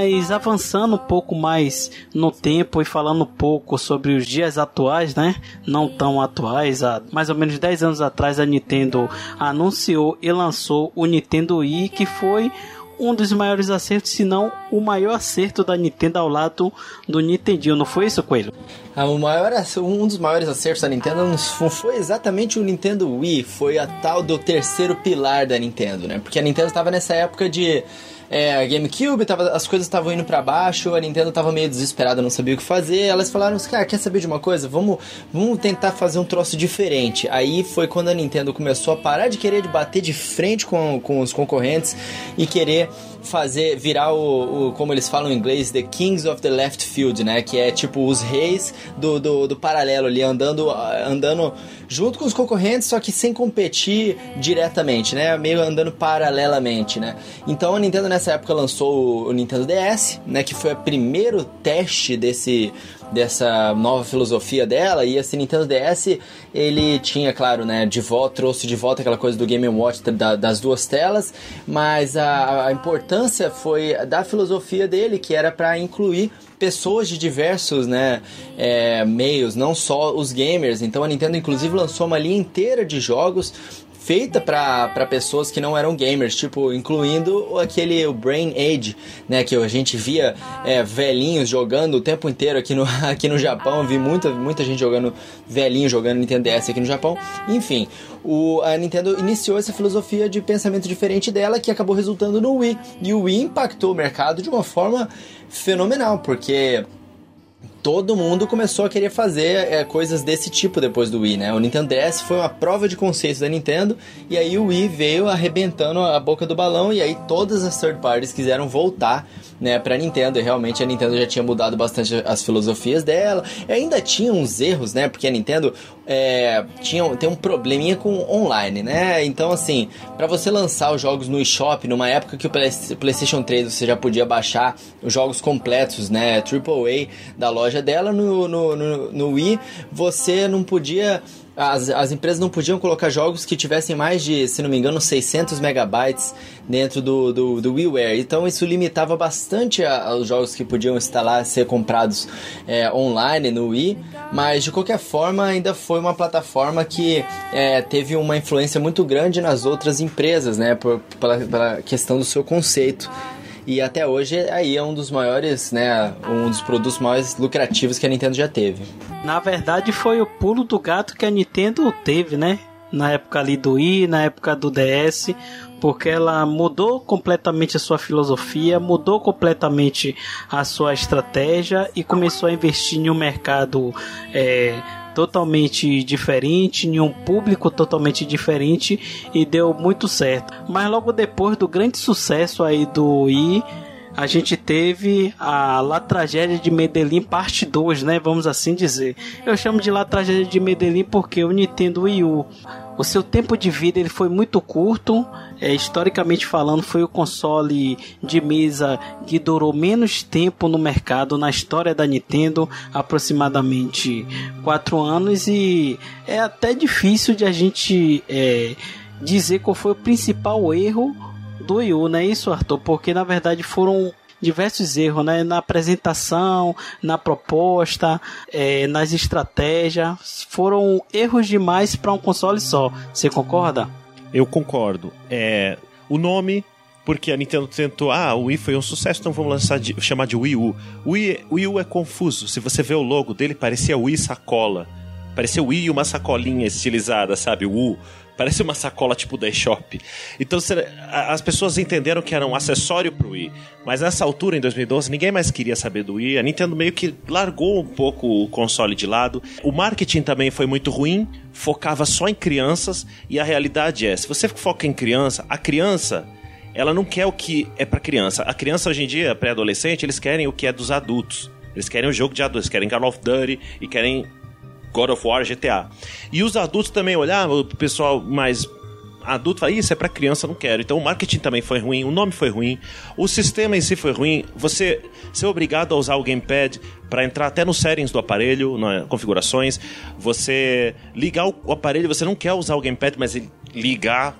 [SPEAKER 1] Mas avançando um pouco mais no tempo e falando um pouco sobre os dias atuais, né? Não tão atuais, há mais ou menos 10 anos atrás a Nintendo anunciou e lançou o Nintendo Wii, que foi um dos maiores acertos, se não o maior acerto da Nintendo ao lado do Nintendinho, não foi isso, Coelho?
[SPEAKER 3] Ah, o maior, um dos maiores acertos da Nintendo não foi exatamente o Nintendo Wii, foi a tal do terceiro pilar da Nintendo, né? Porque a Nintendo estava nessa época de é, GameCube, tava, as coisas estavam indo para baixo, a Nintendo tava meio desesperada, não sabia o que fazer. Elas falaram, cara, quer saber de uma coisa? Vamos, vamos tentar fazer um troço diferente. Aí foi quando a Nintendo começou a parar de querer bater de frente com, com os concorrentes e querer fazer, virar o, o, como eles falam em inglês, The Kings of the Left Field, né? Que é tipo os reis do, do, do paralelo ali, andando, andando junto com os concorrentes, só que sem competir diretamente, né? Meio andando paralelamente, né? Então a Nintendo nessa época lançou o Nintendo DS, né? Que foi o primeiro teste desse dessa nova filosofia dela e esse Nintendo DS ele tinha claro né de volta trouxe de volta aquela coisa do Game Watch da, das duas telas mas a, a importância foi da filosofia dele que era para incluir pessoas de diversos né, é, meios, não só os gamers. Então a Nintendo inclusive lançou uma linha inteira de jogos feita para pessoas que não eram gamers, tipo, incluindo aquele o Brain Age, né, que a gente via é, velhinhos jogando o tempo inteiro aqui no, aqui no Japão, vi muita, muita gente jogando velhinho jogando Nintendo DS aqui no Japão. Enfim, o, a Nintendo iniciou essa filosofia de pensamento diferente dela que acabou resultando no Wii. E o Wii impactou o mercado de uma forma fenomenal, porque todo mundo começou a querer fazer é, coisas desse tipo depois do Wii, né? O Nintendo DS foi uma prova de conceito da Nintendo e aí o Wii veio arrebentando a boca do balão e aí todas as third parties quiseram voltar né, pra Nintendo. E realmente a Nintendo já tinha mudado bastante as filosofias dela. E ainda tinha uns erros, né? Porque a Nintendo é, tinha, tem um probleminha com online, né? Então, assim, para você lançar os jogos no eShop, numa época que o PlayStation 3 você já podia baixar os jogos completos, né? AAA da loja dela, no, no, no, no Wii, você não podia as, as empresas não podiam colocar jogos que tivessem mais de, se não me engano, 600 megabytes dentro do, do, do WiiWare. Então isso limitava bastante os jogos que podiam instalar, ser comprados é, online no Wii. Mas de qualquer forma, ainda foi uma plataforma que é, teve uma influência muito grande nas outras empresas, né? Por, pela, pela questão do seu conceito. E até hoje aí é um dos maiores, né, um dos produtos mais lucrativos que a Nintendo já teve.
[SPEAKER 1] Na verdade foi o pulo do gato que a Nintendo teve, né? Na época ali do Wii, na época do DS, porque ela mudou completamente a sua filosofia, mudou completamente a sua estratégia e começou a investir em um mercado é, totalmente diferente, em um público totalmente diferente e deu muito certo. Mas logo depois do grande sucesso aí do Wii, a gente teve a La Tragédia de Medellín parte 2, né? Vamos assim dizer. Eu chamo de La Tragédia de Medellín porque o Nintendo Wii U o seu tempo de vida ele foi muito curto. É, historicamente falando, foi o console de mesa que durou menos tempo no mercado na história da Nintendo, aproximadamente 4 anos, e é até difícil de a gente é, dizer qual foi o principal erro do Wii U, não é isso, Arthur? Porque na verdade foram diversos erros, né? Na apresentação, na proposta, é, nas estratégias. Foram erros demais para um console só. Você concorda?
[SPEAKER 4] Eu concordo. É, o nome porque a Nintendo tentou, ah, o Wii foi um sucesso, então vamos lançar de, chamar de Wii U. O Wii, Wii U é confuso. Se você vê o logo dele, parecia Wii sacola. Parecia o Wii uma sacolinha estilizada, sabe? O U. Parece uma sacola tipo da eShop. Então as pessoas entenderam que era um acessório pro Wii. Mas nessa altura, em 2012, ninguém mais queria saber do Wii. A Nintendo meio que largou um pouco o console de lado. O marketing também foi muito ruim, focava só em crianças. E a realidade é: se você foca em criança, a criança ela não quer o que é para criança. A criança hoje em dia, pré-adolescente, eles querem o que é dos adultos. Eles querem o jogo de adultos, querem Call of Duty e querem God of War, GTA. E os adultos também olhavam, o pessoal mais adulto fala, isso é para criança, não quero. Então o marketing também foi ruim, o nome foi ruim, o sistema em si foi ruim. Você ser obrigado a usar o gamepad para entrar até nos settings do aparelho, nas configurações. Você ligar o aparelho, você não quer usar o gamepad, mas ligar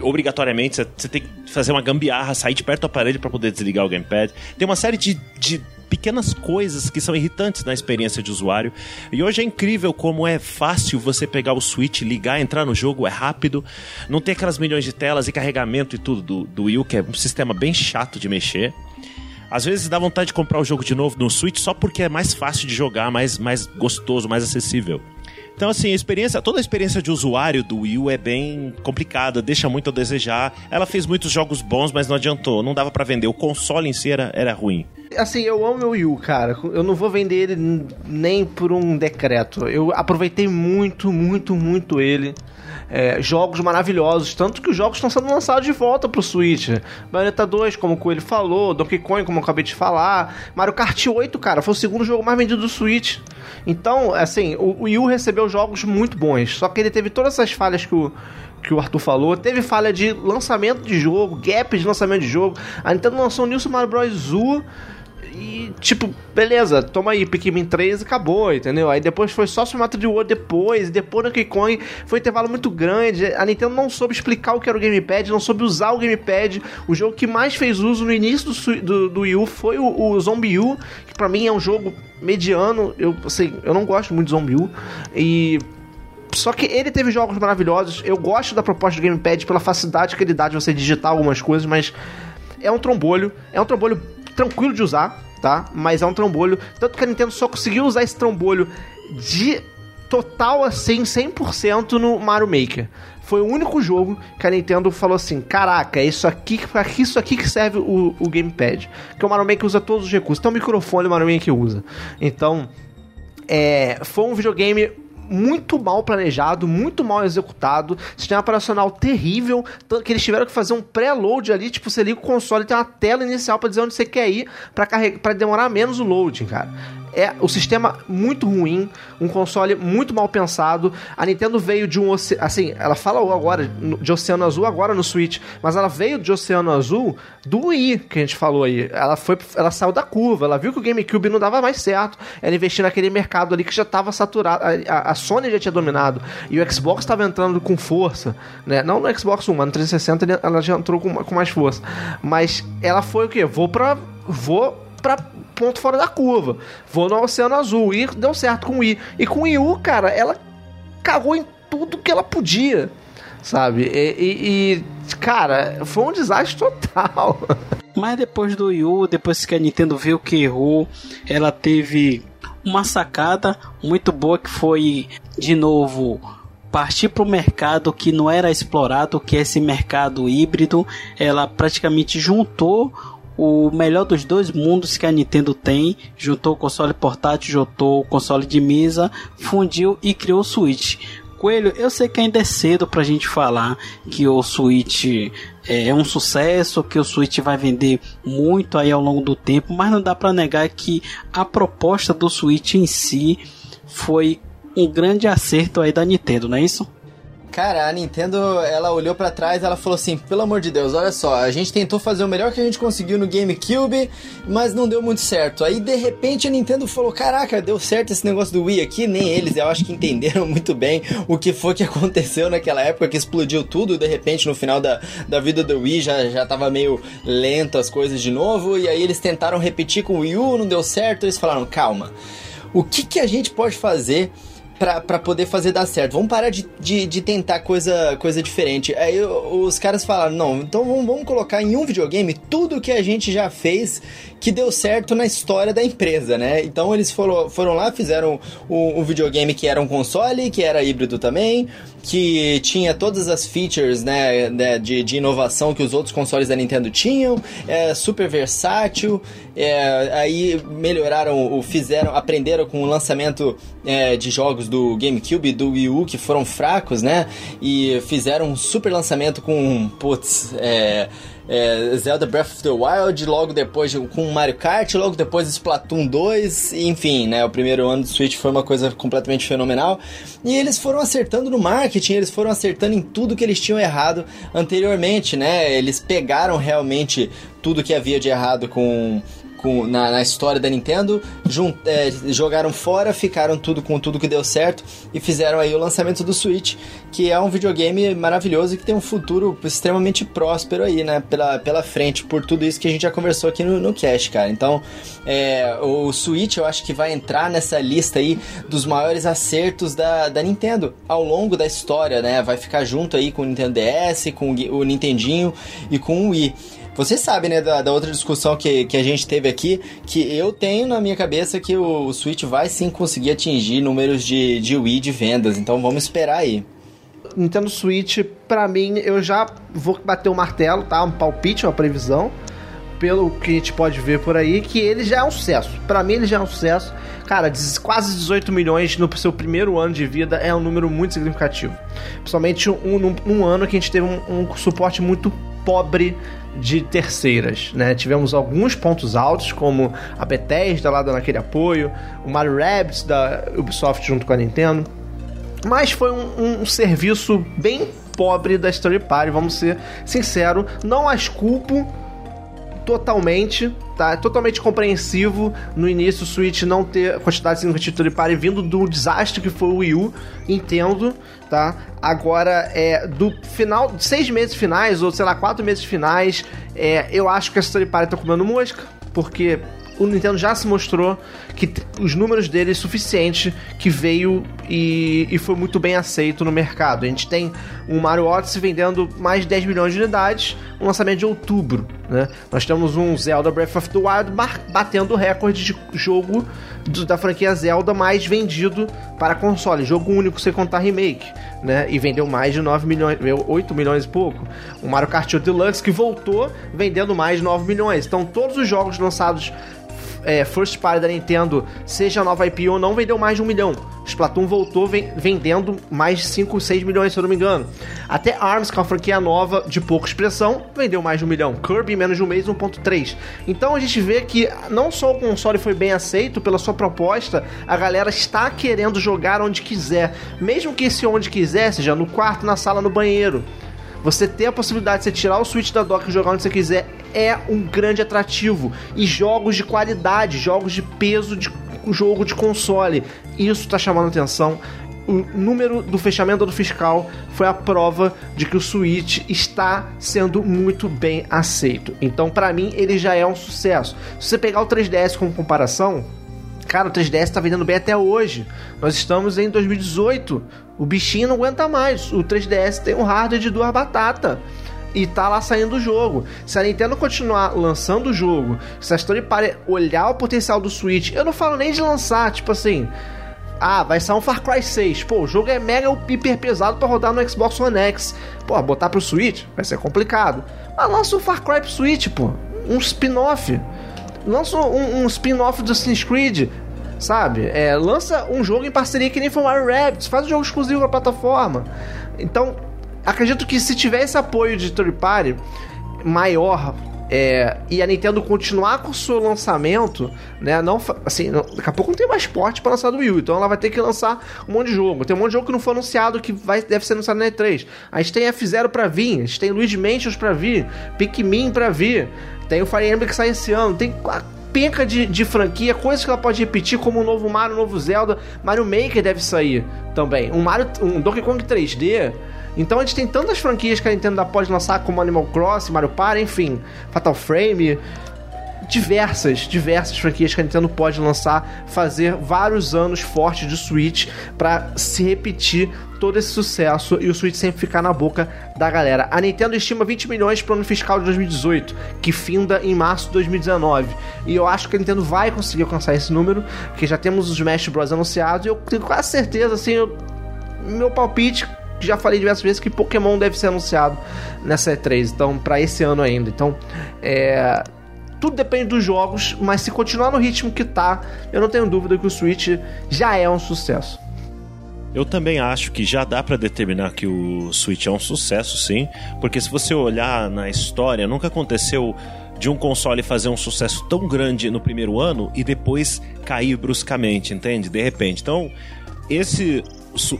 [SPEAKER 4] obrigatoriamente, você tem que fazer uma gambiarra, sair de perto do aparelho para poder desligar o gamepad. Tem uma série de, de pequenas coisas que são irritantes na experiência de usuário. E hoje é incrível como é fácil você pegar o Switch, ligar, entrar no jogo, é rápido, não tem aquelas milhões de telas e carregamento e tudo do, do Wii que é um sistema bem chato de mexer. Às vezes dá vontade de comprar o jogo de novo no Switch só porque é mais fácil de jogar, mais, mais gostoso, mais acessível. Então, assim, a experiência, toda a experiência de usuário do Wii é bem complicada, deixa muito a desejar. Ela fez muitos jogos bons, mas não adiantou, não dava para vender. O console em si era, era ruim.
[SPEAKER 2] Assim, eu amo meu Wii U, cara. Eu não vou vender ele nem por um decreto. Eu aproveitei muito, muito, muito ele. É, jogos maravilhosos, tanto que os jogos estão sendo lançados de volta pro Switch. Bayonetta 2, como o Coelho falou, Donkey Kong, como eu acabei de falar, Mario Kart 8, cara, foi o segundo jogo mais vendido do Switch. Então, assim, o, Wii U recebeu jogos muito bons, só que ele teve todas essas falhas que o, que o Arthur falou. Teve falha de lançamento de jogo, gap de lançamento de jogo. A Nintendo lançou o New Super Mario Bros. U e, tipo, beleza, toma aí, Pikmin 3 e acabou, entendeu? Aí depois foi só Super Mario World depois, depois Donkey Kong foi um intervalo muito grande. A Nintendo não soube explicar o que era o Gamepad, não soube usar o Gamepad. O jogo que mais fez uso no início do, do, do Wii U foi o, o Zombie U, que pra mim é um jogo mediano. Eu, assim, eu não gosto muito de Zombie U. E só que ele teve jogos maravilhosos. Eu gosto da proposta do Gamepad pela facilidade que ele dá de você digitar algumas coisas, mas é um trombolho. É um trombolho tranquilo de usar, tá? Mas é um trombolho. Tanto que a Nintendo só conseguiu usar esse trombolho de total assim, 100% no Mario Maker. Foi o único jogo que a Nintendo falou assim: caraca, é isso aqui, pra isso aqui que serve o, o Gamepad. Que o Mario Maker usa todos os recursos. Até o microfone o Mario Maker usa. Então, é, foi um videogame muito mal planejado, muito mal executado, sistema operacional terrível, que eles tiveram que fazer um pré-load ali, tipo, você liga o console e tem uma tela inicial para dizer onde você quer ir, para demorar menos o loading, cara é o sistema muito ruim, um console muito mal pensado. A Nintendo veio de um assim, ela fala agora de Oceano Azul agora no Switch, mas ela veio de Oceano Azul do Wii, que a gente falou aí. Ela foi, ela saiu da curva, ela viu que o GameCube não dava mais certo. Ela investiu naquele mercado ali que já estava saturado, a, a, Sony já tinha dominado e o Xbox estava entrando com força, né? Não no Xbox One, mas no 360 ela já entrou com, com mais força. Mas ela foi o quê? Vou para vou para ponto fora da curva. Vou no Oceano Azul. E deu certo com o I. E com o Wii U, cara, ela cagou em tudo que ela podia. Sabe? E, e, e cara, foi um desastre total.
[SPEAKER 1] Mas depois do Wii U, depois que a Nintendo viu que errou, ela teve uma sacada muito boa que foi, de novo, partir para o mercado que não era explorado, que é esse mercado híbrido. Ela praticamente juntou o melhor dos dois mundos que a Nintendo tem, juntou o console portátil, juntou o console de mesa, fundiu e criou o Switch. Coelho, eu sei que ainda é cedo pra gente falar que o Switch é um sucesso, que o Switch vai vender muito aí ao longo do tempo, mas não dá para negar que a proposta do Switch em si foi um grande acerto aí da Nintendo, não é isso?
[SPEAKER 3] Cara, a Nintendo, ela olhou para trás, ela falou assim: "Pelo amor de Deus, olha só, a gente tentou fazer o melhor que a gente conseguiu no GameCube, mas não deu muito certo". Aí de repente a Nintendo falou: "Caraca, deu certo esse negócio do Wii aqui". Nem eles, eu acho que entenderam muito bem o que foi que aconteceu naquela época que explodiu tudo, de repente no final da, da vida do Wii já já tava meio lento as coisas de novo, e aí eles tentaram repetir com o Wii U, não deu certo, eles falaram: "Calma. O que que a gente pode fazer pra poder fazer dar certo. Vamos parar de, de, de tentar coisa, coisa diferente. Aí os caras falaram, não, então vamos, vamos colocar em um videogame tudo que a gente já fez que deu certo na história da empresa, né? Então eles foram, foram lá, fizeram um, um videogame que era um console, que era híbrido também, que tinha todas as features, né, né de, de inovação que os outros consoles da Nintendo tinham, é super versátil, é, aí melhoraram, fizeram, aprenderam com o lançamento é, de jogos do GameCube e do Wii U que foram fracos, né? E fizeram um super lançamento com, putz, é, é, Zelda Breath of the Wild, logo depois com Mario Kart, logo depois Splatoon 2, enfim, né? O primeiro ano do Switch foi uma coisa completamente fenomenal. E eles foram acertando no marketing, eles foram acertando em tudo que eles tinham errado anteriormente, né? Eles pegaram realmente tudo que havia de errado com com, na, na, história da Nintendo, junt, é, jogaram fora, ficaram tudo com tudo que deu certo e fizeram aí o lançamento do Switch, que é um videogame maravilhoso e que tem um futuro extremamente próspero aí, né, pela, pela frente, por tudo isso que a gente já conversou aqui no, no Cast, cara. Então, é, o Switch eu acho que vai entrar nessa lista aí dos maiores acertos da, da Nintendo ao longo da história, né, vai ficar junto aí com o Nintendo DS, com o Nintendinho e com o Wii. Você sabe, né, da, da, outra discussão que, que a gente teve aqui, que eu tenho na minha cabeça que o, o Switch vai sim conseguir atingir números de, de Wii de vendas, então vamos esperar aí.
[SPEAKER 2] Nintendo Switch, para mim, eu já vou bater o martelo, tá? Um palpite, uma previsão, pelo que a gente pode ver por aí, que ele já é um sucesso. Para mim, ele já é um sucesso. Cara, quase 18 milhões no seu primeiro ano de vida é um número muito significativo. Principalmente um, um, ano que a gente teve um, um suporte muito pobre de terceiras, né? Tivemos alguns pontos altos, como a Bethesda lá dando aquele apoio, o Mario Rabbids da Ubisoft junto com a Nintendo, mas foi um, um serviço bem pobre da Story Party, vamos ser sinceros, não as culpo totalmente, tá? É totalmente compreensivo no início o Switch não ter quantidade significativa de pare vindo do desastre que foi o Wii U, entendo, tá? Agora, é, do final, seis meses finais, ou sei lá, quatro meses finais, é, eu acho que a Story Party tá comendo mosca, porque o Nintendo já se mostrou que os números dele é suficiente que veio e, e, foi muito bem aceito no mercado. A gente tem um Mario Odyssey vendendo mais de 10 milhões de unidades, um lançamento de outubro. Né? Nós temos um Zelda Breath of the Wild batendo o recorde de jogo da franquia Zelda mais vendido para console, jogo único sem contar remake. Né? E vendeu mais de 9 milhões, 8 milhões e pouco. O Mario Kart 8 Deluxe que voltou vendendo mais de 9 milhões. Então todos os jogos lançados é, first party da Nintendo, seja nova IP ou não, vendeu mais de um milhão. Splatoon voltou vendendo mais de 5, 6 milhões, se eu não me engano. Até ARMS, que é uma franquia nova de pouca expressão, vendeu mais de um milhão. Kirby, menos de um mês, 1.3. Então a gente vê que não só o console foi bem aceito pela sua proposta, a galera está querendo jogar onde quiser. Mesmo que esse onde quiser, seja no quarto, na sala, no banheiro. Você ter a possibilidade de você tirar o Switch da dock e jogar onde você quiser é um grande atrativo. E jogos de qualidade, jogos de peso de jogo de console. Isso está chamando atenção. O número do fechamento do fiscal foi a prova de que o Switch está sendo muito bem aceito. Então, para mim, ele já é um sucesso. Se você pegar o 3DS como comparação, Cara, o 3DS tá vendendo bem até hoje. Nós estamos em 2018. O bichinho não aguenta mais. O 3DS tem um hardware de duas batatas. E tá lá saindo o jogo. Se a Nintendo continuar lançando o jogo, se a Story Party olhar o potencial do Switch, eu não falo nem de lançar, tipo assim. Ah, vai sair um Far Cry 6. Pô, o jogo é mega hiper pesado para rodar no Xbox One X. Pô, botar pro Switch vai ser complicado. Mas lança um Far Cry pro Switch, pô. Um spin-off lança um, um spin-off do Assassin's Creed, sabe? É, lança um jogo em parceria que nem foi o Mario Rabbids, faz um jogo exclusivo pra plataforma. Então, acredito que se tiver esse apoio de third party maior é, e a Nintendo continuar com o seu lançamento, né? Não, assim, não, daqui a pouco não tem mais porte para lançar do Wii U, então ela vai ter que lançar um monte de jogo. Tem um monte de jogo que não foi anunciado que vai, deve ser anunciado na E3. A gente tem F0 para vir, a gente tem Luigi Mansions para vir, Pikmin para vir. Tem o Fire Emblem que sai esse ano. Tem penca de, de franquia, coisas que ela pode repetir, como o novo Mario, o novo Zelda. Mario Maker deve sair também. Um, Mario, um Donkey Kong 3D. Então a gente tem tantas franquias que a Nintendo pode lançar, como Animal Crossing, Mario Party, enfim, Fatal Frame. Diversas, diversas franquias que a Nintendo pode lançar, fazer vários anos fortes de Switch para se repetir todo esse sucesso e o Switch sempre ficar na boca da galera. A Nintendo estima 20 milhões para o ano fiscal de 2018, que finda em março de 2019. E eu acho que a Nintendo vai conseguir alcançar esse número, porque já temos os Smash Bros anunciados e eu tenho quase certeza, assim, eu, meu palpite já falei diversas vezes que Pokémon deve ser anunciado nessa E3, então para esse ano ainda. Então, é, tudo depende dos jogos, mas se continuar no ritmo que tá, eu não tenho dúvida que o Switch já é um sucesso.
[SPEAKER 4] Eu também acho que já dá para determinar que o Switch é um sucesso, sim, porque se você olhar na história, nunca aconteceu de um console fazer um sucesso tão grande no primeiro ano e depois cair bruscamente, entende? De repente. Então, esse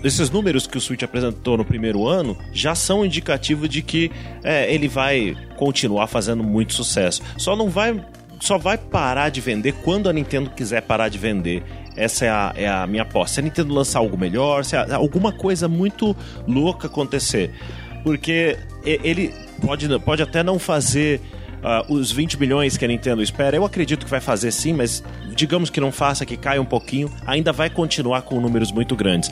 [SPEAKER 4] esses números que o Switch apresentou no primeiro ano já são indicativo de que é, ele vai continuar fazendo muito sucesso. Só não vai. Só vai parar de vender quando a Nintendo quiser parar de vender. Essa é a, é a minha aposta. Se a Nintendo lançar algo melhor, se alguma coisa muito louca acontecer. Porque ele pode, pode até não fazer uh, os 20 milhões que a Nintendo espera. Eu acredito que vai fazer sim, mas digamos que não faça, que caia um pouquinho, ainda vai continuar com números muito grandes.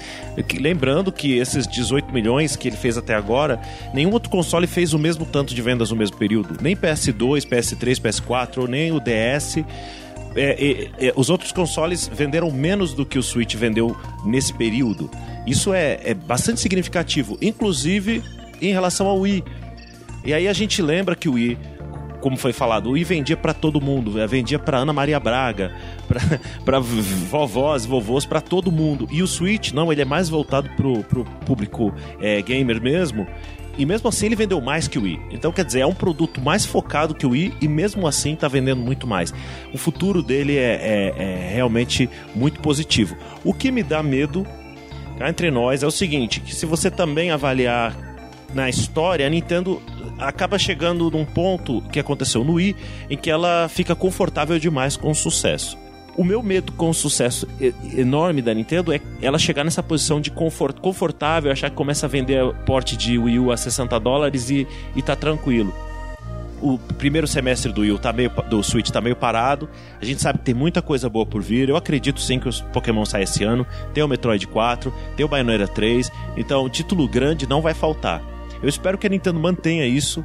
[SPEAKER 4] Lembrando que esses 18 milhões que ele fez até agora, nenhum outro console fez o mesmo tanto de vendas no mesmo período. Nem PS2, PS3, PS4, nem o DS. É, é, é, os outros consoles venderam menos do que o Switch vendeu nesse período. Isso é, é bastante significativo, inclusive em relação ao Wii. E aí a gente lembra que o Wii como foi falado, o Wii vendia para todo mundo, eh, vendia para Ana Maria Braga, para vovós, vovôs, para todo mundo. E o Switch, não, ele é mais voltado pro, pro público é, gamer mesmo. E mesmo assim ele vendeu mais que o Wii. Então, quer dizer, é um produto mais focado que o Wii e mesmo assim está vendendo muito mais. O futuro dele é, é, é, realmente muito positivo. O que me dá medo, cá entre nós, é o seguinte: que se você também avaliar na história, a Nintendo acaba chegando num ponto que aconteceu no Wii, em que ela fica confortável demais com o sucesso. O meu medo com o sucesso enorme da Nintendo é ela chegar nessa posição de confort, confortável, achar que começa a vender porte de Wii U a 60 dólares e, e tá tranquilo. O primeiro semestre do Wii tá meio, do Switch tá meio parado. A gente sabe que tem muita coisa boa por vir. Eu acredito sim que os Pokémon saem esse ano. Tem o Metroid 4, tem o Bayonetta 3. Então, título grande não vai faltar. Eu espero que a Nintendo mantenha isso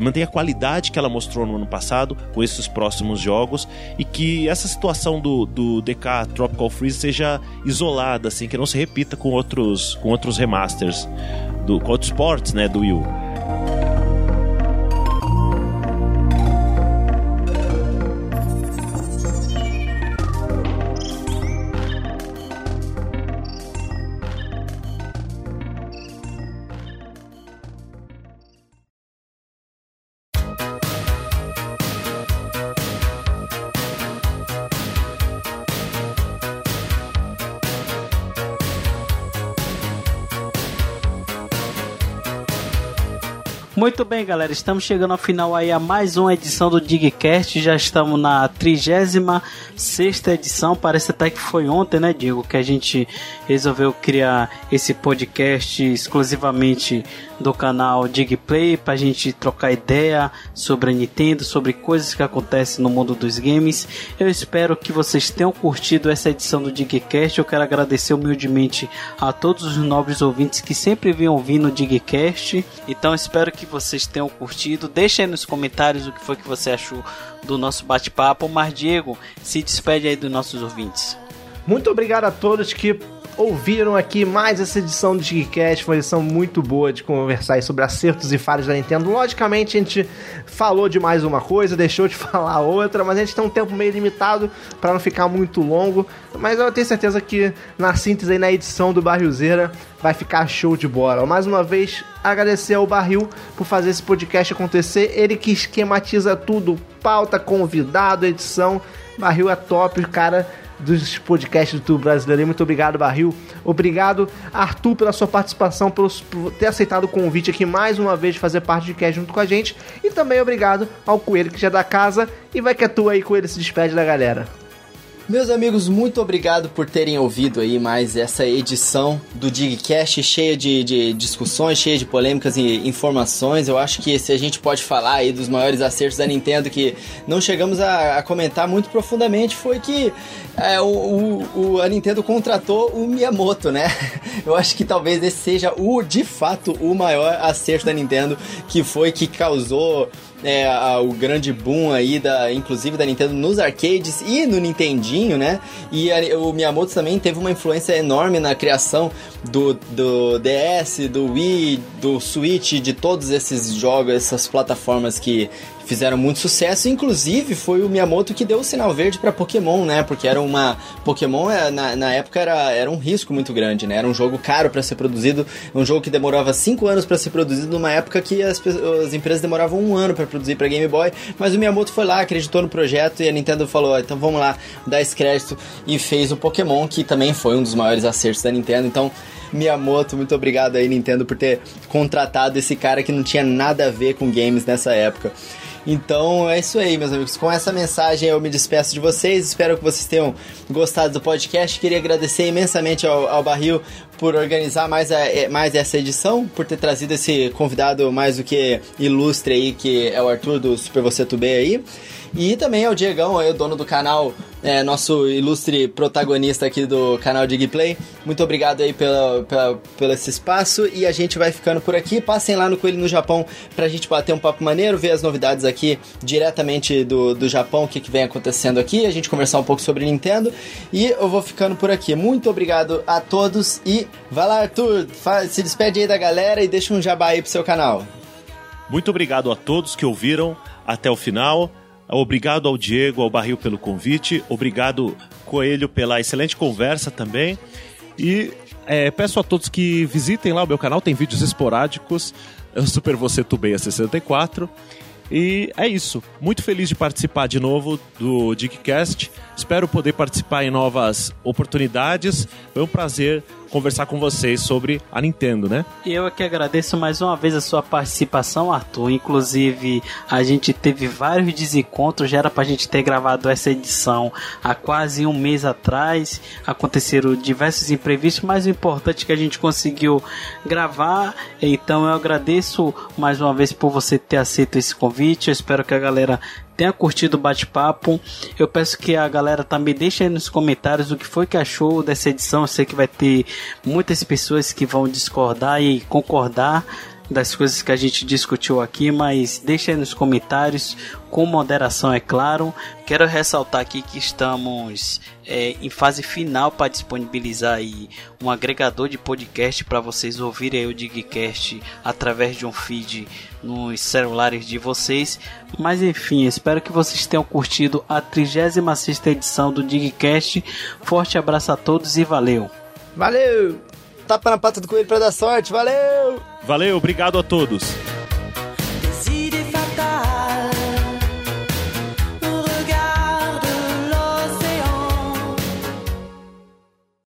[SPEAKER 4] mantenha a qualidade que ela mostrou no ano passado com esses próximos jogos e que essa situação do, do DK Tropical Freeze seja isolada, assim, que não se repita com outros, com outros remasters, do, com outros ports né, do Wii U.
[SPEAKER 1] Muito bem, galera, estamos chegando ao final aí a mais uma edição do Digcast. Já estamos na 36 edição. Parece até que foi ontem, né, Diego, que a gente resolveu criar esse podcast exclusivamente do canal Digplay para a gente trocar ideia sobre a Nintendo, sobre coisas que acontecem no mundo dos games. Eu espero que vocês tenham curtido essa edição do Digcast. Eu quero agradecer humildemente a todos os nobres ouvintes que sempre vêm ouvindo o Digcast. Então espero que vocês tenham curtido. Deixe aí nos comentários o que foi que você achou do nosso bate-papo. Mas Diego, se despede aí dos nossos ouvintes.
[SPEAKER 2] Muito obrigado a todos que ouviram aqui mais essa edição do foi uma edição muito boa de conversar sobre acertos e falhas da Nintendo. Logicamente, a gente falou de mais uma coisa, deixou de falar outra, mas a gente tem um tempo meio limitado para não ficar muito longo. Mas eu tenho certeza que na síntese aí, na edição do Barrilzeira, vai ficar show de bola. Mais uma vez, agradecer ao Barril por fazer esse podcast acontecer. Ele que esquematiza tudo, pauta, convidado, edição. Barril é top, cara dos podcasts do brasileiro. Muito obrigado, Barril. Obrigado, Arthur, pela sua participação, por, ter aceitado o convite aqui mais uma vez de fazer parte de cast junto com a gente. E também obrigado ao Coelho, que já é da casa. E vai que é tu aí, Coelho, se despede da galera.
[SPEAKER 3] Meus amigos, muito obrigado por terem ouvido aí mais essa edição do Digcast cheia de, de discussões, cheia de polêmicas e informações. Eu acho que se a gente pode falar aí dos maiores acertos da Nintendo que não chegamos a, a comentar muito profundamente foi que é, o, o, a Nintendo contratou o Miyamoto, né? Eu acho que talvez esse seja o de fato o maior acerto da Nintendo, que foi que causou é, a, o grande boom aí, da, inclusive da Nintendo nos arcades e no Nintendinho, né? E a, o Miyamoto também teve uma influência enorme na criação do, do DS, do Wii, do Switch, de todos esses jogos, essas plataformas que fizeram muito sucesso. Inclusive, foi o Miyamoto que deu o sinal verde para Pokémon, né? Porque era uma. Pokémon, é, na, na época, era, era um risco muito grande, né? Era um jogo caro para ser produzido, um jogo que demorava 5 anos para ser produzido, numa época que as, as empresas demoravam um ano para produzir para Game Boy. Mas o Miyamoto foi lá, acreditou no projeto e a Nintendo falou: então vamos lá, dar esse crédito. E fez o Pokémon, que também foi um dos maiores acertos da Nintendo. Então. Miyamoto, muito obrigado aí, Nintendo, por ter contratado esse cara que não tinha nada a ver com games nessa época. Então é isso aí, meus amigos. Com essa mensagem eu me despeço de vocês. Espero que vocês tenham gostado do podcast. Queria agradecer imensamente ao, ao Barril por organizar mais, a, é, mais essa edição, por ter trazido esse convidado mais do que ilustre aí, que é o Arthur do Super Você Tubê aí. E também ao Diegão, aí, o dono do canal, é, nosso ilustre protagonista aqui do canal Digplay. Muito obrigado aí pela, pela, pelo esse espaço e a gente vai ficando por aqui. Passem lá no Coelho no Japão pra gente bater um papo maneiro, ver as novidades aqui diretamente do, do Japão, o que, que vem acontecendo aqui, a gente conversar um pouco sobre Nintendo. E eu vou ficando por aqui. Muito obrigado a todos e vai lá, Arthur, faz, se despede aí da galera e deixa um jabá aí pro seu canal.
[SPEAKER 4] Muito obrigado a todos que ouviram até o final. Obrigado ao Diego, ao Barril pelo convite. Obrigado, Coelho, pela excelente conversa também. E é, peço a todos que visitem lá o meu canal, tem vídeos esporádicos. Eu Super Você Tubeia 64. E é isso. Muito feliz de participar de novo do Digcast. Espero poder participar em novas oportunidades. Foi um prazer conversar com vocês sobre a Nintendo, né?
[SPEAKER 1] Eu aqui agradeço mais uma vez a sua participação, Arthur. Inclusive, a gente teve vários desencontros, já era pra gente ter gravado essa edição há quase um mês atrás. Aconteceram diversos imprevistos, mas o importante é que a gente conseguiu gravar. Então eu agradeço mais uma vez por você ter aceito esse convite. Eu espero que a galera tenha curtido o bate-papo. Eu peço que a galera também deixe aí nos comentários o que foi que achou dessa edição. Eu sei que vai ter muitas pessoas que vão discordar e concordar das coisas que a gente discutiu aqui, mas deixa aí nos comentários, com moderação, é claro. Quero ressaltar aqui que estamos é, em fase final para disponibilizar aí um agregador de podcast para vocês ouvirem o Digcast através de um feed nos celulares de vocês. Mas enfim, espero que vocês tenham curtido a 36 edição do Digcast. Forte abraço a todos e valeu!
[SPEAKER 2] Valeu!
[SPEAKER 3] Tapa na pata do coelho para dar sorte, valeu!
[SPEAKER 4] Valeu, obrigado a todos.